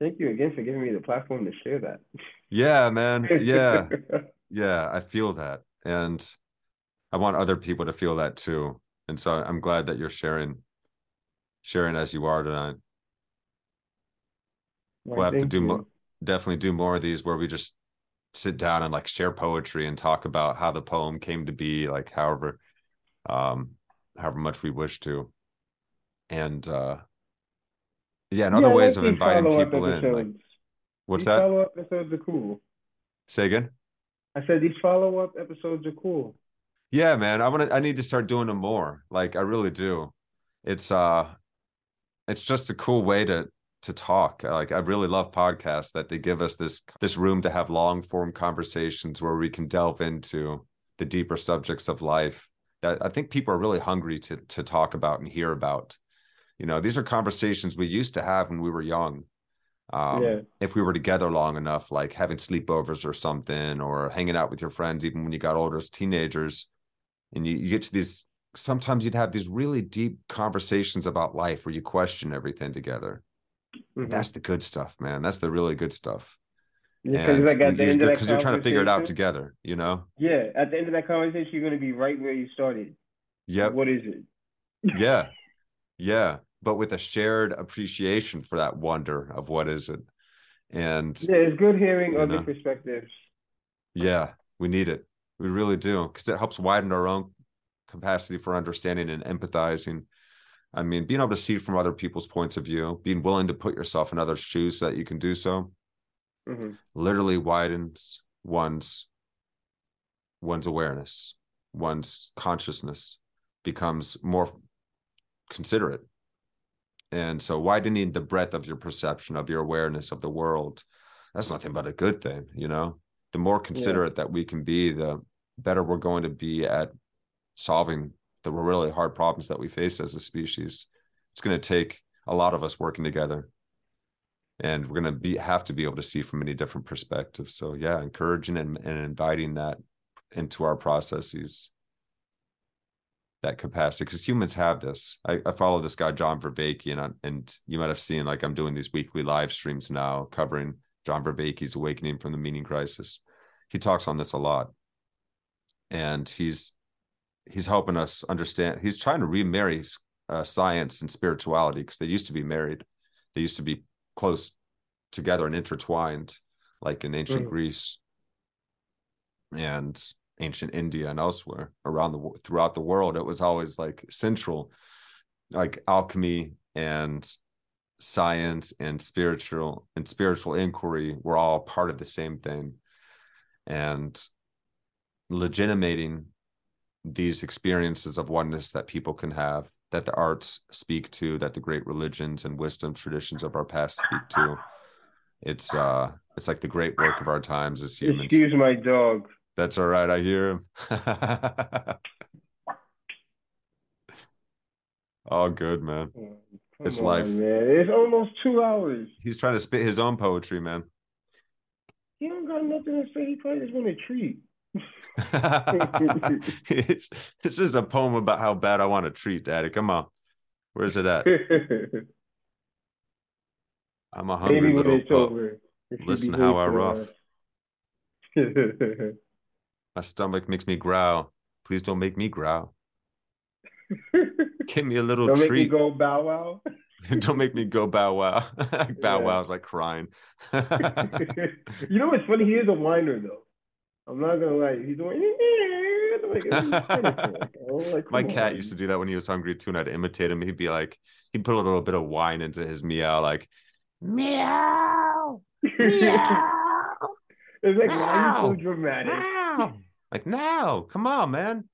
Thank you again for giving me the platform to share that. Yeah, man. Yeah. Yeah. I feel that. And I want other people to feel that too. And so I'm glad that you're sharing, sharing as you are tonight. Why, We'll have to do more, definitely do more of these where we just sit down and like share poetry and talk about how the poem came to be, like however, um, however much we wish to. And uh yeah, and other I ways like of inviting people in. Like, what's These that? follow-up episodes are cool. Say again? I said these follow-up episodes are cool. Yeah, man. I want to I need to start doing them more. Like I really do. It's uh it's just a cool way to to talk. Like I really love podcasts that they give us this this room to have long form conversations where we can delve into the deeper subjects of life that I think people are really hungry to to talk about and hear about. You know, these are conversations we used to have when we were young. Um, Yeah. if we were together long enough, like having sleepovers or something, or hanging out with your friends, even when you got older as teenagers, and you, you get to these sometimes you'd have these really deep conversations about life where you question everything together. Mhm. That's the good stuff, man. That's the really good stuff. Yeah, 'cause like at the end of that because you're trying to figure it out together, you know? Yeah, at the end of that conversation, you're gonna be right where you started. Yeah. What is it? yeah. Yeah. But with a shared appreciation for that wonder of what is it. And Yeah, it's good hearing other know. perspectives. Yeah, we need it. We really do because it helps widen our own capacity for understanding and empathizing. I mean, being able to see from other people's points of view, being willing to put yourself in others' shoes so that you can do so, hmm literally widens one's one's awareness, one's consciousness becomes more considerate. And so widening the breadth of your perception of your awareness of the world, that's nothing but a good thing, you know. The more considerate that we can be, the better we're going to be at solving the really hard problems that we face as a species. It's going to take a lot of us working together. And we're going to be have to be able to see from many different perspectives. So yeah, encouraging and, and inviting that into our processes that capacity because humans have this. I, I, follow this guy John Vervaeke, and I, and you might have seen like I'm doing these weekly live streams now covering John Vervaeke's awakening from the meaning crisis. He talks on this a lot, and he's he's helping us understand. He's trying to remarry uh, science and spirituality because they used to be married. They used to be close together and intertwined, like in ancient mm. Greece and ancient India and elsewhere around the throughout the world. It was always like central, like alchemy and science and spiritual and spiritual inquiry were all part of the same thing, and legitimating these experiences of oneness that people can have that the arts speak to that the great religions and wisdom traditions of our past speak to. It's uh it's like the great work of our times as humans. excuse my dog. That's all right i hear him. All good man. Oh, it's on, life. man. It's almost two hours. He's trying to spit his own poetry man. He don't got nothing to say. He probably just want a treat this is a poem about how bad I want to treat Daddy. Come on. Where's it at? I'm a hungry Maybe little pup. Listen how I rough. My stomach makes me growl. Please don't make me growl. Give me a little don't treat. Make me go bow wow. don't make me go bow wow. bow yeah. wow's like crying. you know what's funny? He is a whiner though. I'm not gonna lie. He's doing. like, My cat on. used to do that when he was hungry too, and I'd imitate him. He'd be like, he'd put a little bit of wine into his meow, like meow, meow. It's like why are you so dramatic? Meow. Like now, come on, man.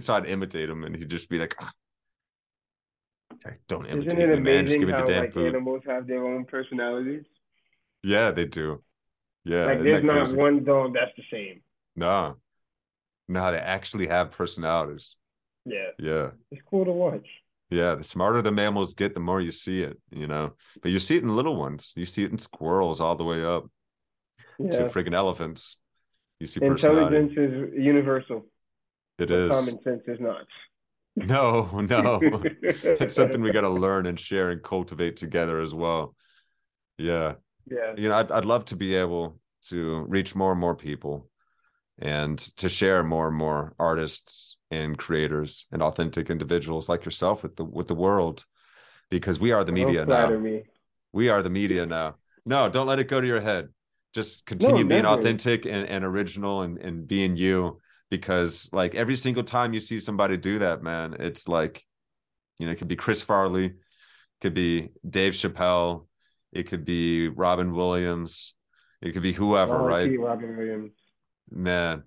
so I'd imitate him, and he'd just be like, "Don't imitate Isn't it me, man. Just give me the damn like, food." Animals have their own personalities. Yeah, they do. Yeah, like there's not crazy? one dog that's the same. No. No, they actually have personalities. Yeah. Yeah. It's cool to watch. Yeah, the smarter the mammals get, the more you see it, you know. But you see it in little ones. You see it in squirrels all the way up yeah. to freaking elephants. You see intelligence is universal. It is. Common sense is not. No, no. it's something we got to learn and share and cultivate together as well. Yeah. Yeah. You know, I'd, I'd love to be able to reach more and more people and to share more and more artists and creators and authentic individuals like yourself with the with the world because we are the media now. me. we are the media now. No don't let it go to your head. Just continue no, being never. authentic and, and original and, and being you because like every single time you see somebody do that man it's like you know it could be chris farley could be dave chappelle it could be robin williams it could be whoever oh, right? robin williams man,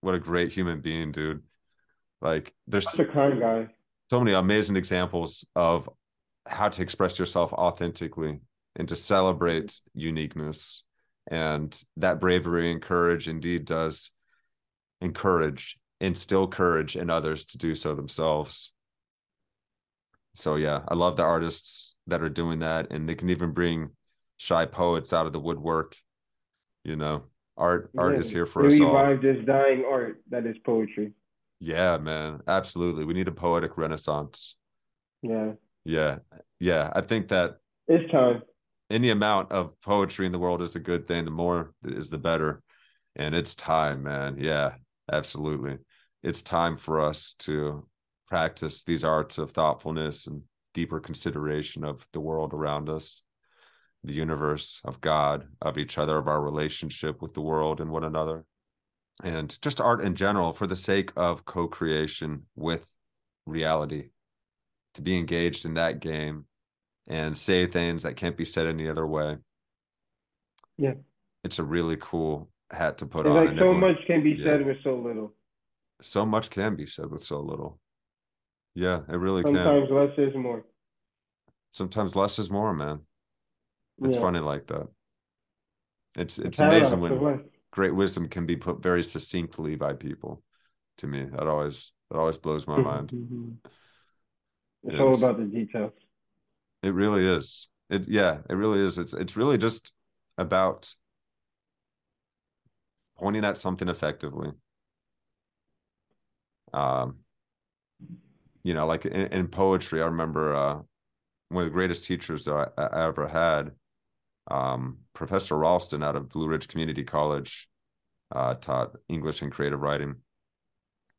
what a great human being, dude. Like there's such a kind guy. So many amazing examples of how to express yourself authentically and to celebrate uniqueness. And that bravery and courage indeed does encourage, instill courage in others to do so themselves. So yeah, I love the artists that are doing that, and they can even bring shy poets out of the woodwork. You know, art art yeah. is here for us all. Revive this dying art that is poetry. Yeah, man, absolutely. We need a poetic renaissance. Yeah. Yeah, yeah. I think that it's time. Any amount of poetry in the world is a good thing. The more is the better, and it's time, man. Yeah, absolutely. It's time for us to practice these arts of thoughtfulness and deeper consideration of the world around us the universe, of God, of each other, of our relationship with the world and one another, and just art in general for the sake of co creation with reality, to be engaged in that game and say things that can't be said any other way. Yeah. It's a really cool hat to put it's on. Like so much can be yeah. said with so little. So much can be said with so little. Yeah, it really Sometimes can. Sometimes less is more. Sometimes less is more, man. It's yeah. funny like that. It's it's amazing when great wisdom can be put very succinctly by people. To me, that always that always blows my mind. it's, it's all about the details. It really is. It yeah, it really is. It's it's really just about pointing at something effectively. Um, you know, like in, in poetry, I remember uh, one of the greatest teachers I, I ever had, um, Professor Ralston out of Blue Ridge Community College, uh, taught English and creative writing,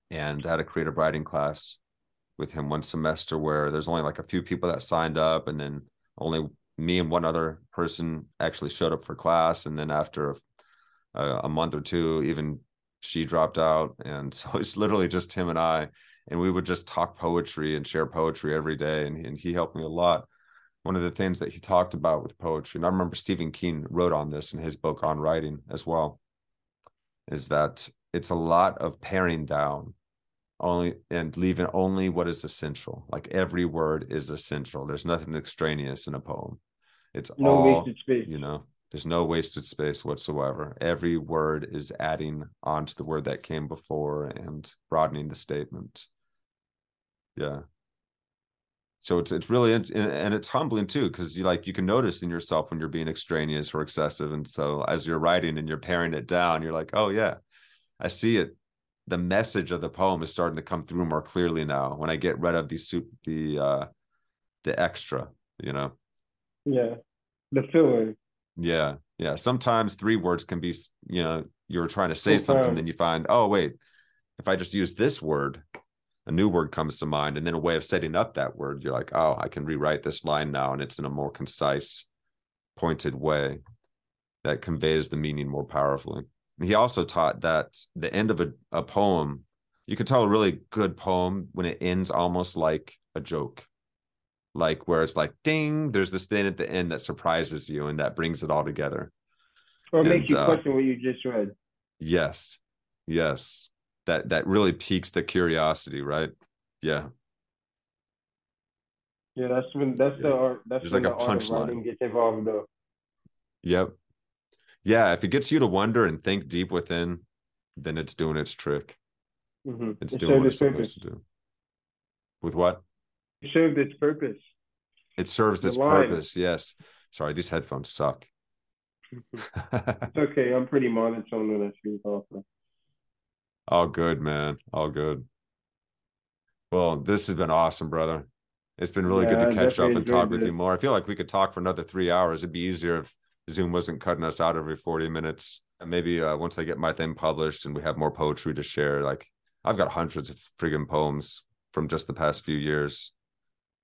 and had a creative writing class with him one semester where there's only like a few people that signed up, and then only me and one other person actually showed up for class, and then after a, a month or two, even she dropped out, and so it's literally just him and I. And we would just talk poetry and share poetry every day. And, and he helped me a lot one of the things that he talked about with poetry and i remember stephen king wrote on this in his book on writing as well is that it's a lot of paring down only and leaving only what is essential like every word is essential. There's nothing extraneous in a poem. It's no all wasted space. you know there's no wasted space whatsoever. Every word is adding on to the word that came before and broadening the statement. Yeah so it's it's really and it's humbling too because you like you can notice in yourself when you're being extraneous or excessive and so as you're writing and you're paring it down you're like oh yeah i see it. The message of the poem is starting to come through more clearly now when i get rid of the soup the uh the extra you know? Yeah the filler. Yeah yeah sometimes three words can be you know you're trying to say something then you find oh wait if i just use this word a new word comes to mind and then a way of setting up that word you're like oh i can rewrite this line now and it's in a more concise pointed way that conveys the meaning more powerfully. He also taught that the end of a, a poem you can tell a really good poem when it ends almost like a joke. Like where it's like ding there's this thing at the end that surprises you and that brings it all together. Or makes you uh, question what you just read. Yes. Yes that that really piques the curiosity, right? Yeah. Yeah, that's when that's yeah. the art. That's There's when like a punchline gets involved though. Yep. Yeah, if it gets you to wonder and think deep within, then it's doing its trick. Mm-hmm. It's it doing what it's supposed to do. With what? It served its purpose. It serves the its line. purpose. Yes. Sorry, these headphones suck. it's okay. I'm pretty monotone when I speak also. All good, man. All good. Well, this has been awesome, brother. It's been really yeah, good to catch up and talk with you more. I feel like we could talk for another three hours. It'd be easier if Zoom wasn't cutting us out every 40 minutes. And maybe uh, once I get my thing published and we have more poetry to share, like I've got hundreds of friggin' poems from just the past few years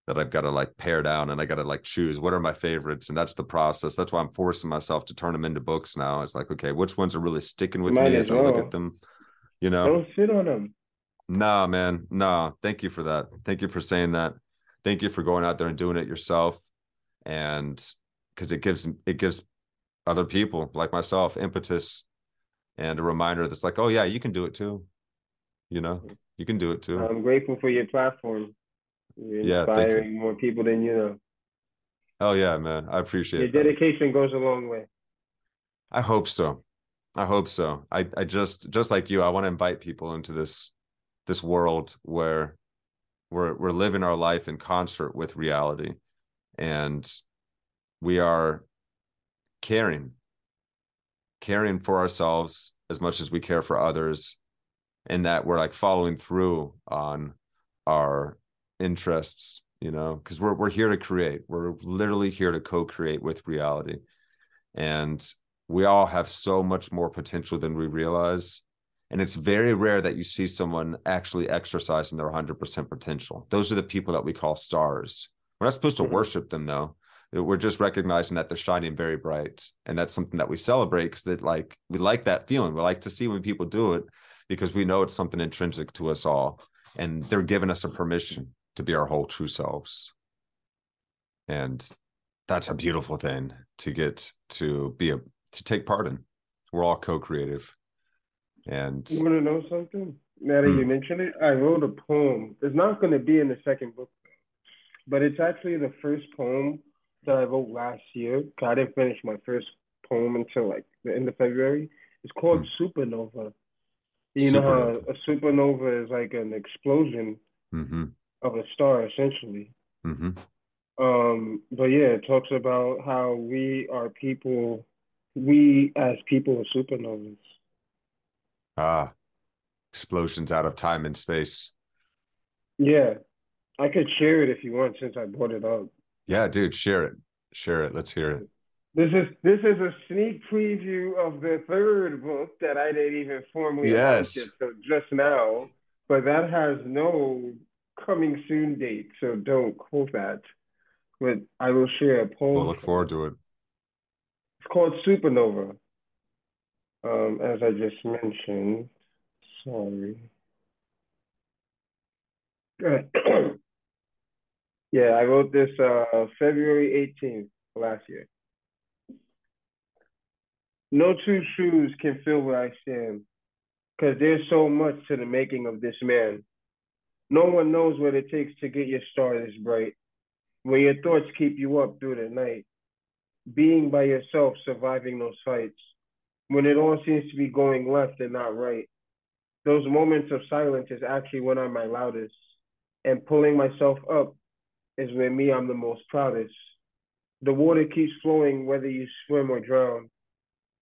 that I've got to like pare down and I got to like choose what are my favorites. And that's the process. That's why I'm forcing myself to turn them into books now. It's like, okay, which ones are really sticking with Might me as, as well. I look at them? You know, don't sit on them. Nah, man. Nah. Thank you for that. Thank you for saying that. Thank you for going out there and doing it yourself. And because it gives it gives other people like myself impetus and a reminder that's like, oh yeah, you can do it too. You know, you can do it too. I'm grateful for your platform. You're yeah, inspiring more people than you know. Oh yeah, man. I appreciate it. your dedication goes a long way. I hope so. I hope so. I, I just just like you, I want to invite people into this this world where we're we're living our life in concert with reality. And we are caring caring for ourselves as much as we care for others and that we're like following through on our interests you know? Because we're we're here to create. We're literally here to co-create with reality. And we all have so much more potential than we realize. And it's very rare that you see someone actually exercising their 100% potential. Those are the people that we call stars. We're not supposed to mm-hmm. worship them though. We're just recognizing that they're shining very bright. And that's something that we celebrate because that like we like that feeling. We like to see when people do it because we know it's something intrinsic to us all. And they're giving us a permission to be our whole true selves. And that's a beautiful thing to get to be a to take part in. We're all co-creative. And you want to know something? Now that you mention it, I wrote a poem. It's not going to be in the second book, but it's actually the first poem that I wrote last year. I didn't finish my first poem until like the end of February. It's called mm. Supernova. You supernova. know how a supernova is like an explosion mm-hmm. of a star, essentially. Mm-hmm. Um, but yeah, it talks about how we are people we as people are supernovas. Ah, explosions out of time and space. Yeah, I could share it if you want, since I brought it up. Yeah, dude, share it. Share it. Let's hear it. This is this is a sneak preview of the third book that I didn't even formally yes. it just now, but that has no coming soon date, so don't quote that. But I will share a poll. We'll look forward to it. It's called Supernova. Um, as I just mentioned. Sorry. yeah, I wrote this uh, February 18th last year. No two shoes can fill where I stand, because there's so much to the making of this man. No one knows what it takes to get your star this bright, where your thoughts keep you up through the night, being by yourself, surviving those fights, when it all seems to be going left and not right. Those moments of silence is actually when I'm my loudest, and pulling myself up is when me I'm the most proudest. The water keeps flowing whether you swim or drown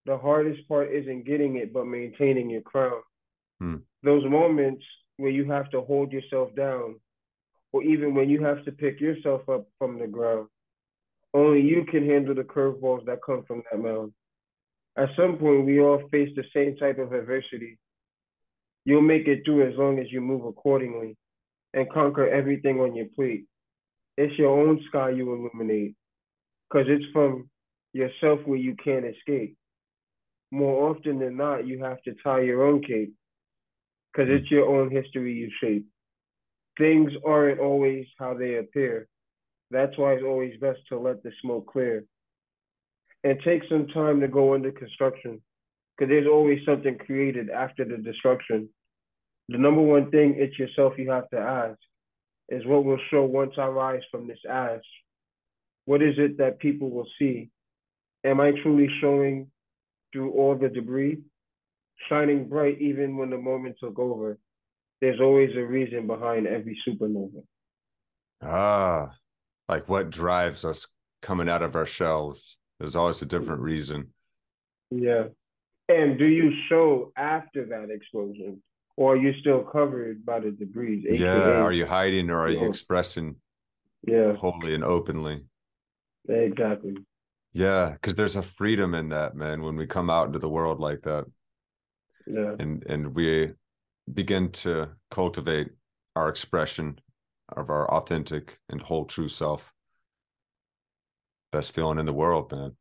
the hardest part isn't getting it, but maintaining your crown. Hmm. Those moments where you have to hold yourself down, or even when you have to pick yourself up from the ground. Only you can handle the curveballs that come from that mound. At some point, we all face the same type of adversity. You'll make it through as long as you move accordingly and conquer everything on your plate. It's your own sky you illuminate, because it's from yourself where you can't escape more often than not, you have to tie your own cape because it's your own history you shape. Things aren't always how they appear. That's why it's always best to let the smoke clear. And take some time to go into construction because there's always something created after the destruction. The number one thing it's yourself you have to ask is what will show once I rise from this ash. What is it that people will see? Am I truly showing through all the debris, shining bright even when the moment took over. There's always a reason behind every supernova. Ah, like what drives us coming out of our shells? There's always a different reason. Yeah. And do you show after that explosion? Or are you still covered by the debris? Yeah. Are you hiding or are you expressing yeah. wholly and openly? Exactly. Yeah, because there's a freedom in that, man, when we come out into the world like that. Yeah. And and we begin to cultivate our expression of our authentic and whole true self. Best feeling in the world, man.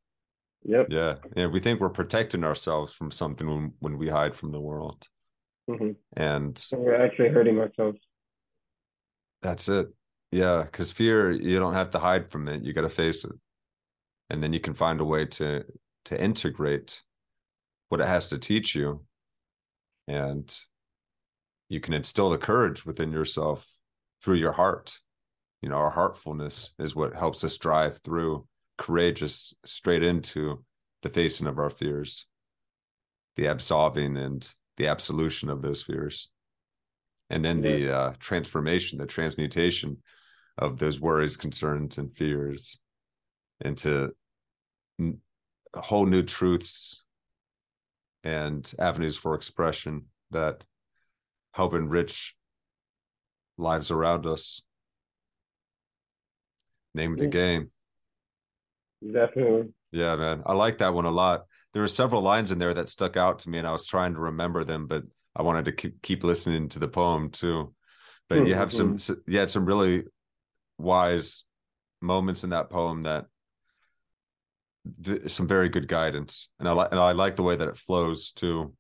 Yep. Yeah. And we think we're protecting ourselves from something when, when we hide from the world. Mm-hmm. And we're actually hurting ourselves. That's it. Yeah. Because fear, you don't have to hide from it. You got to face it and then you can find a way to to integrate what it has to teach you and you can instill the courage within yourself through your heart you know our heartfulness is what helps us drive through courageous straight into the facing of our fears the absolving and the absolution of those fears and then yeah. the uh, transformation the transmutation of those worries concerns and fears into whole new truths and avenues for expression that help enrich lives around us. Name of the game. Definitely. Yeah, man. I like that one a lot. There were several lines in there that stuck out to me, and I was trying to remember them, but I wanted to keep, keep listening to the poem too. But mm-hmm. you have some, mm-hmm. you had some really wise moments in that poem that some very good guidance, and I like and I like the way that it flows too.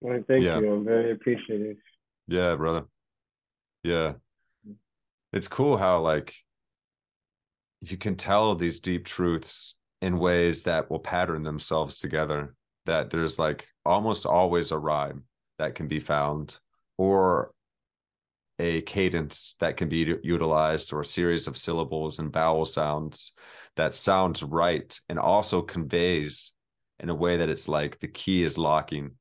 Well, thank yeah. you. I'm very appreciative. Yeah, brother. Yeah, it's cool how like you can tell these deep truths in ways that will pattern themselves together. That there's like almost always a rhyme that can be found, or a cadence that can be utilized or a series of syllables and vowel sounds that sounds right and also conveys in a way that it's like the key is locking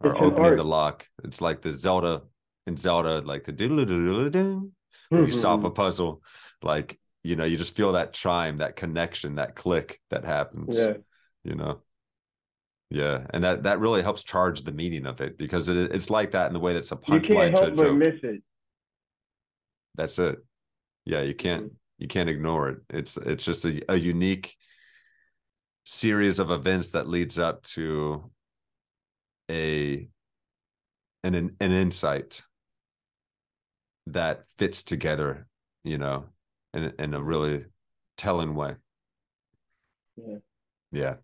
or it's opening the lock. It's like the Zelda in Zelda, like the doodle doodle doodle mm-hmm. you solve a puzzle, like you know, you just feel that chime, that connection, that click that happens. Yeah. You know. Yeah, and that that really helps charge the meaning of it because it, it's like that in the way that's a punchline to a joke. miss it That's it. Yeah, you can't mm-hmm. you can't ignore it. It's it's just a, a unique series of events that leads up to a an an insight that fits together, you know, in in a really telling way. Yeah. Yeah.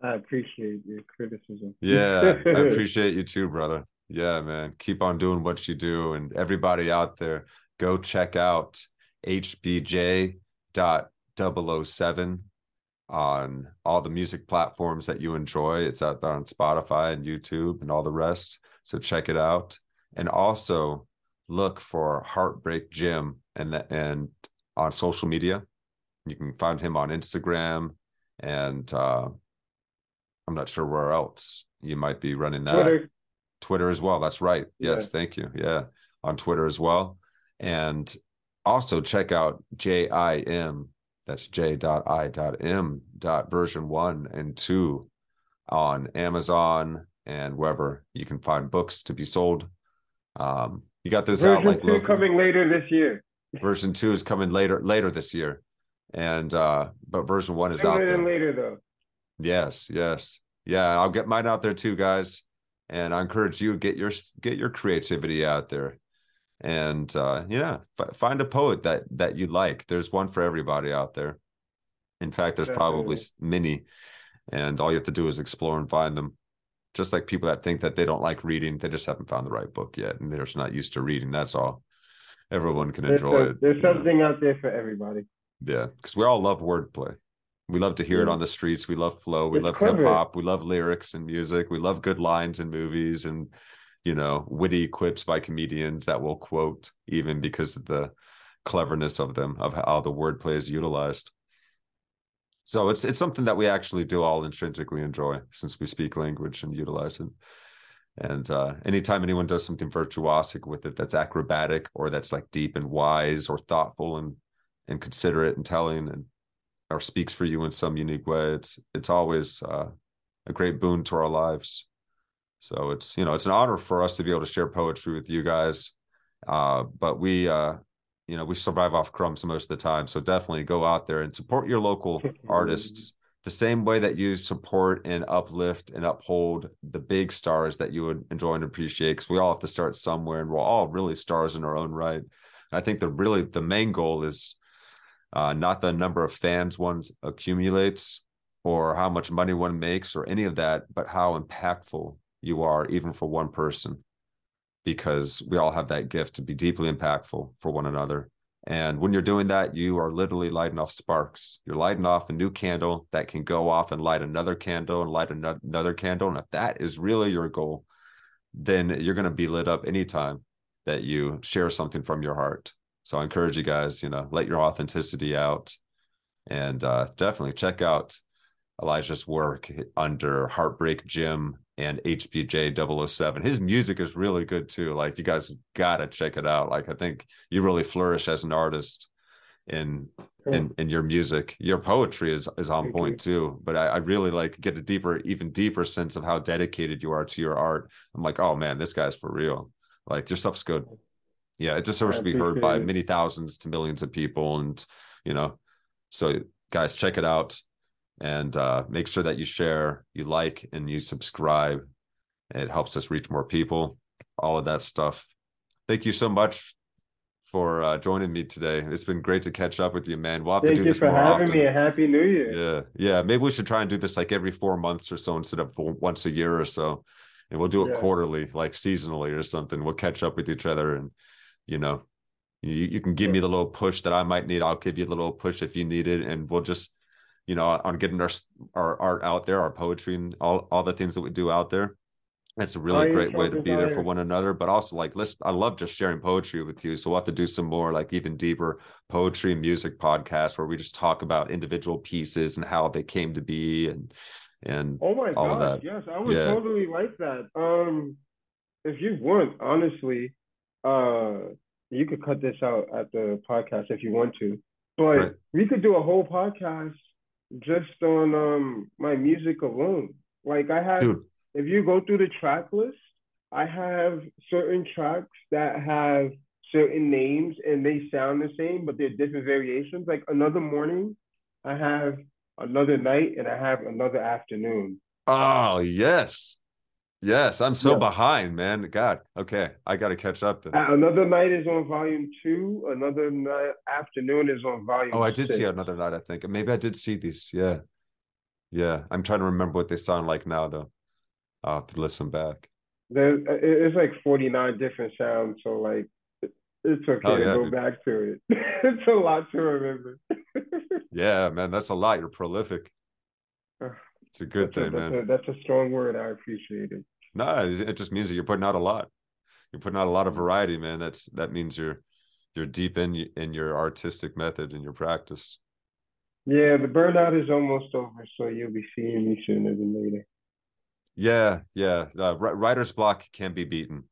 I appreciate your criticism. Yeah, I appreciate you too, brother. Yeah, man. Keep on doing what you do. And everybody out there, go check out hbj.007 on all the music platforms that you enjoy. It's out there on Spotify and YouTube and all the rest. So check it out. And also look for Heartbreak Jim and the, and on social media. You can find him on Instagram and uh, I'm not sure where else you might be running that. Twitter, Twitter as well. That's right. Yes, yeah. thank you. Yeah, on Twitter as well. And also check out JIM that's j.i.m. dot version one and two on Amazon and wherever you can find books to be sold. Um, you got those version out like two coming later this year. Version two is coming later later this year, and uh, but version one is out there later though. Yes, yes, yeah. I'll get mine out there too, guys, and I encourage you get your get your creativity out there and uh, yeah, f- find a poet that that you like. There's one for everybody out there. In fact, there's probably many, and all you have to do is explore and find them. Just like people that think that they don't like reading, they just haven't found the right book yet, and they're just not used to reading. That's all. Everyone can enjoy there's, it. There's something out there for everybody. Yeah, because we all love wordplay. We love to hear it mm. on the streets. We love flow. We it's love hip hop. We love lyrics and music. We love good lines in movies and you know, witty quips by comedians that we'll quote even because of the cleverness of them, of how the wordplay is utilized. So it's it's something that we actually do all intrinsically enjoy since we speak language and utilize it. And uh, anytime anyone does something virtuosic with it, that's acrobatic or that's like deep and wise or thoughtful and and considerate and telling and or speaks for you in some unique way, it's it's always uh, a great boon to our lives. So it's you know it's an honor for us to be able to share poetry with you guys. Uh, but we uh, you know we survive off crumbs most of the time. So definitely go out there and support your local artists the same way that you support and uplift and uphold the big stars that you would enjoy and appreciate. Because we all have to start somewhere, and we're all really stars in our own right. I think the really the main goal is uh, not the number of fans one accumulates or how much money one makes or any of that, but how impactful you are, even for one person, because we all have that gift to be deeply impactful for one another. And when you're doing that, you are literally lighting off sparks. You're lighting off a new candle that can go off and light another candle and light another candle. And if that is really your goal, then you're going to be lit up anytime that you share something from your heart. So I encourage you guys, you know, let your authenticity out and uh, definitely check out Elijah's work under Heartbreak Jim and HBJ 007. His music is really good too. Like you guys gotta check it out. Like I think you really flourish as an artist in in in your music. Your poetry is is on point too. But I, I really like get a deeper, even deeper sense of how dedicated you are to your art. I'm like, oh man, this guy's for real. Like your stuff's good. Yeah, it deserves to be heard by many thousands to millions of people. And you know, so guys, check it out and uh, make sure that you share, you like, and you subscribe. It helps us reach more people. All of that stuff. Thank you so much for uh, joining me today. It's been great to catch up with you, man. We'll have Thank to do this more often. Thank you for having me. A happy New Year. Yeah, yeah. Maybe we should try and do this like every four months or so instead of once a year or so, and we'll do it yeah. quarterly, like seasonally or something. We'll catch up with each other, and you know, you, you can give me the little push that I might need. I'll give you a little push if you need it, and we'll just you know, on getting our our art out there, our poetry and all all the things that we do out there. It's a really great way to be there for one another, but also like let's I love just sharing poetry with you. So we'll have to do some more like even deeper poetry and music podcasts where we just talk about individual pieces and how they came to be and and oh my all gosh, yes, I would yeah. totally like that. Um if you want, honestly, uh you could cut this out at the podcast if you want to. But right. we could do a whole podcast just on um my music alone. Like I have, Dude. if you go through the track list, I have certain tracks that have certain names and they sound the same, but they're different variations. Like another morning, I have another night and I have another afternoon. Oh yes. Yes, I'm so yeah. behind, man. God, okay, I got to catch up then. Another night is on volume two. Another night afternoon is on volume. Oh, I did six. see another night. I think maybe I did see these. Yeah, yeah. I'm trying to remember what they sound like now, though. I'll have to listen back. There's uh, it's like 49 different sounds, so like it's okay oh, yeah, to go dude. back to it. it's a lot to remember. yeah, man, that's a lot. You're prolific. It's a good that's thing, a, man. That's a, that's a strong word. I appreciate it. No, it just means that you're putting out a lot. You're putting out a lot of variety, man. That's that means you're you're deep in in your artistic method and your practice. Yeah, the burnout is almost over, so you'll be seeing me sooner than later. Yeah, yeah. Uh, writer's block can be beaten.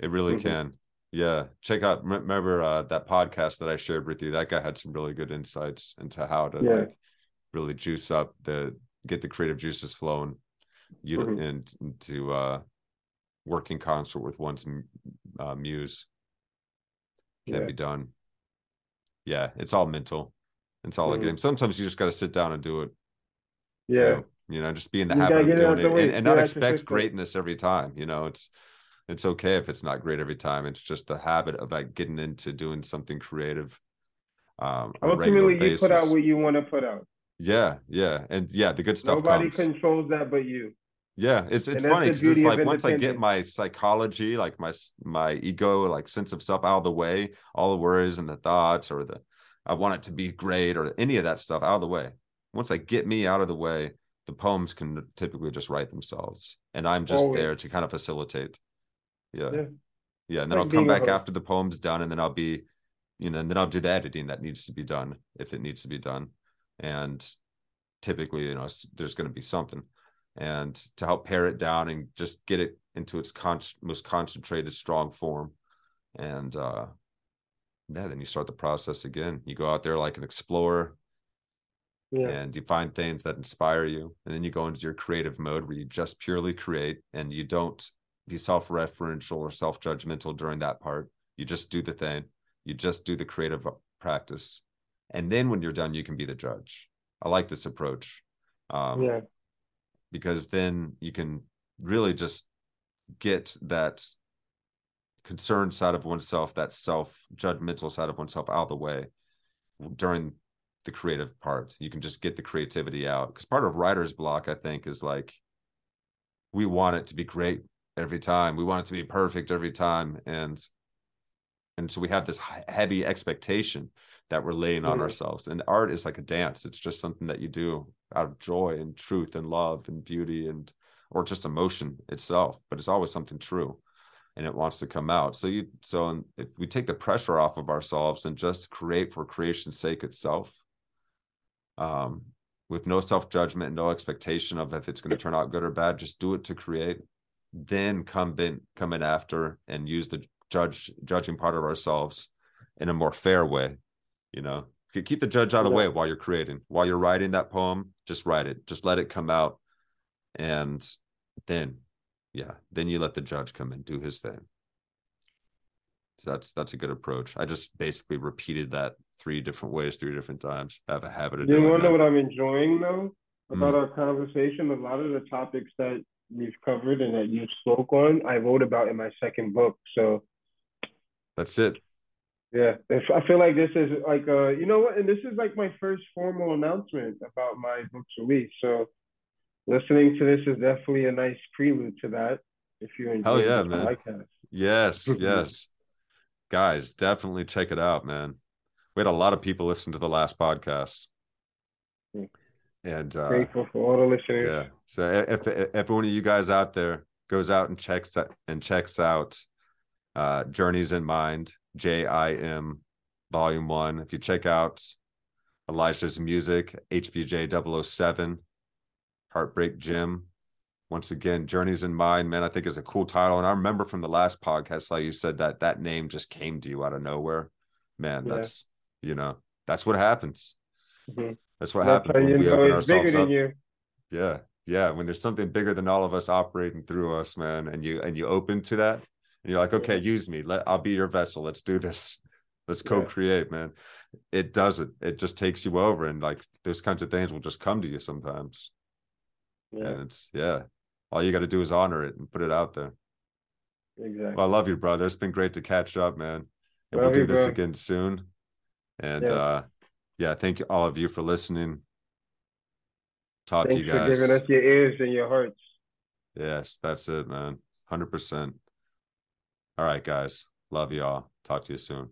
It really mm-hmm. can. Yeah, check out. Remember uh, that podcast that I shared with you? That guy had some really good insights into how to yeah. like really juice up the get the creative juices flowing, you mm-hmm. and, to uh, work in concert with one's uh, muse can yeah. be done. Yeah, it's all mental. It's all mm-hmm. a game. Sometimes you just got to sit down and do it. Yeah. So, you know, just be in the you habit of doing it and, and not expect greatness every time. You know, it's it's okay if it's not great every time. It's just the habit of like getting into doing something creative. Um, Ultimately, you put out what you want to put out. Yeah, yeah, and yeah, the good stuff. Nobody comes. controls that but you. Yeah, it's it's funny because it's like once I get my psychology, like my my ego, like sense of self out of the way, all the worries and the thoughts or the I want it to be great or any of that stuff out of the way. Once I get me out of the way, the poems can typically just write themselves, and I'm just Always. there to kind of facilitate. Yeah, yeah, yeah and then like I'll come back after the poem's done, and then I'll be, you know, and then I'll do the editing that needs to be done if it needs to be done and typically you know there's going to be something. And to help pare it down and just get it into its con- most concentrated strong form. And uh yeah then you start the process again. You go out there like an explorer. Yeah. and you find things that inspire you. And then you go into your creative mode where you just purely create and you don't be self-referential or self-judgmental during that part. You just do the thing. You just do the creative practice and then when you're done you can be the judge. I like this approach um, yeah. because then you can really just get that concerned side of oneself that self judgmental side of oneself out of the way during the creative part. You can just get the creativity out because part of writer's block i think is like we want it to be great every time. We want it to be perfect every time. And and so we have this heavy expectation that we're laying on mm-hmm. ourselves and art is like a dance. It's just something that you do out of joy and truth and love and beauty and or just emotion itself but it's always something true and it wants to come out. So you so if we take the pressure off of ourselves and just create for creation's sake itself um with no self-judgment and no expectation of if it's going to turn out good or bad just do it to create then come in come in after and use the judge judging part of ourselves in a more fair way you know keep the judge out of the way while you're creating. While you're writing that poem just write it. Just let it come out. And then yeah then you let the judge come and do his thing. So that's that's a good approach. I just basically repeated that three different ways three different times. I have a habit of you doing want to know what i'm enjoying though about mm. our conversation? A lot of the topics that we've covered and that you spoke on i wrote about in my second book. So that's it yeah, I feel like this is like uh, you know what, and this is like my first formal announcement about my book's release. So, listening to this is definitely a nice prelude to that. If you enjoy, oh yeah, man, like. Yes, yes, guys, definitely check it out, man. We had a lot of people listen to the last podcast, and uh, grateful for all the listeners. Yeah, so if, if if one of you guys out there goes out and checks and checks out uh, Journeys in Mind JIM Volume 1. If you check out Elijah's music, HBJ 007, Heartbreak Jim. Once again, Journeys in Mind, man, I think is a cool title. And I remember from the last podcast how you said that that name just came to you out of nowhere. Man, yeah. that's, you know, that's what happens. Mm-hmm. That's what that's happens when we open ourselves up. You. Yeah. Yeah. When there's something bigger than all of us operating through us, man, and you and you open to that And you're like, okay, use me. Let I'll be your vessel. Let's do this. Let's co-create, man. It does it. Just takes you over, and like those kinds of things will just come to you sometimes. Yeah, And it's yeah. All you got to do is honor it and put it out there. exactly. Well, I love you, brother. It's been great to catch up, man. And we'll do you, this bro. again soon. And Yeah. uh yeah, thank you all of you for listening. Talk to Thanks you for guys. giving us your ears and your hearts. Yes, that's it, man. 100%. All right, guys. Love y'all. Talk to you soon.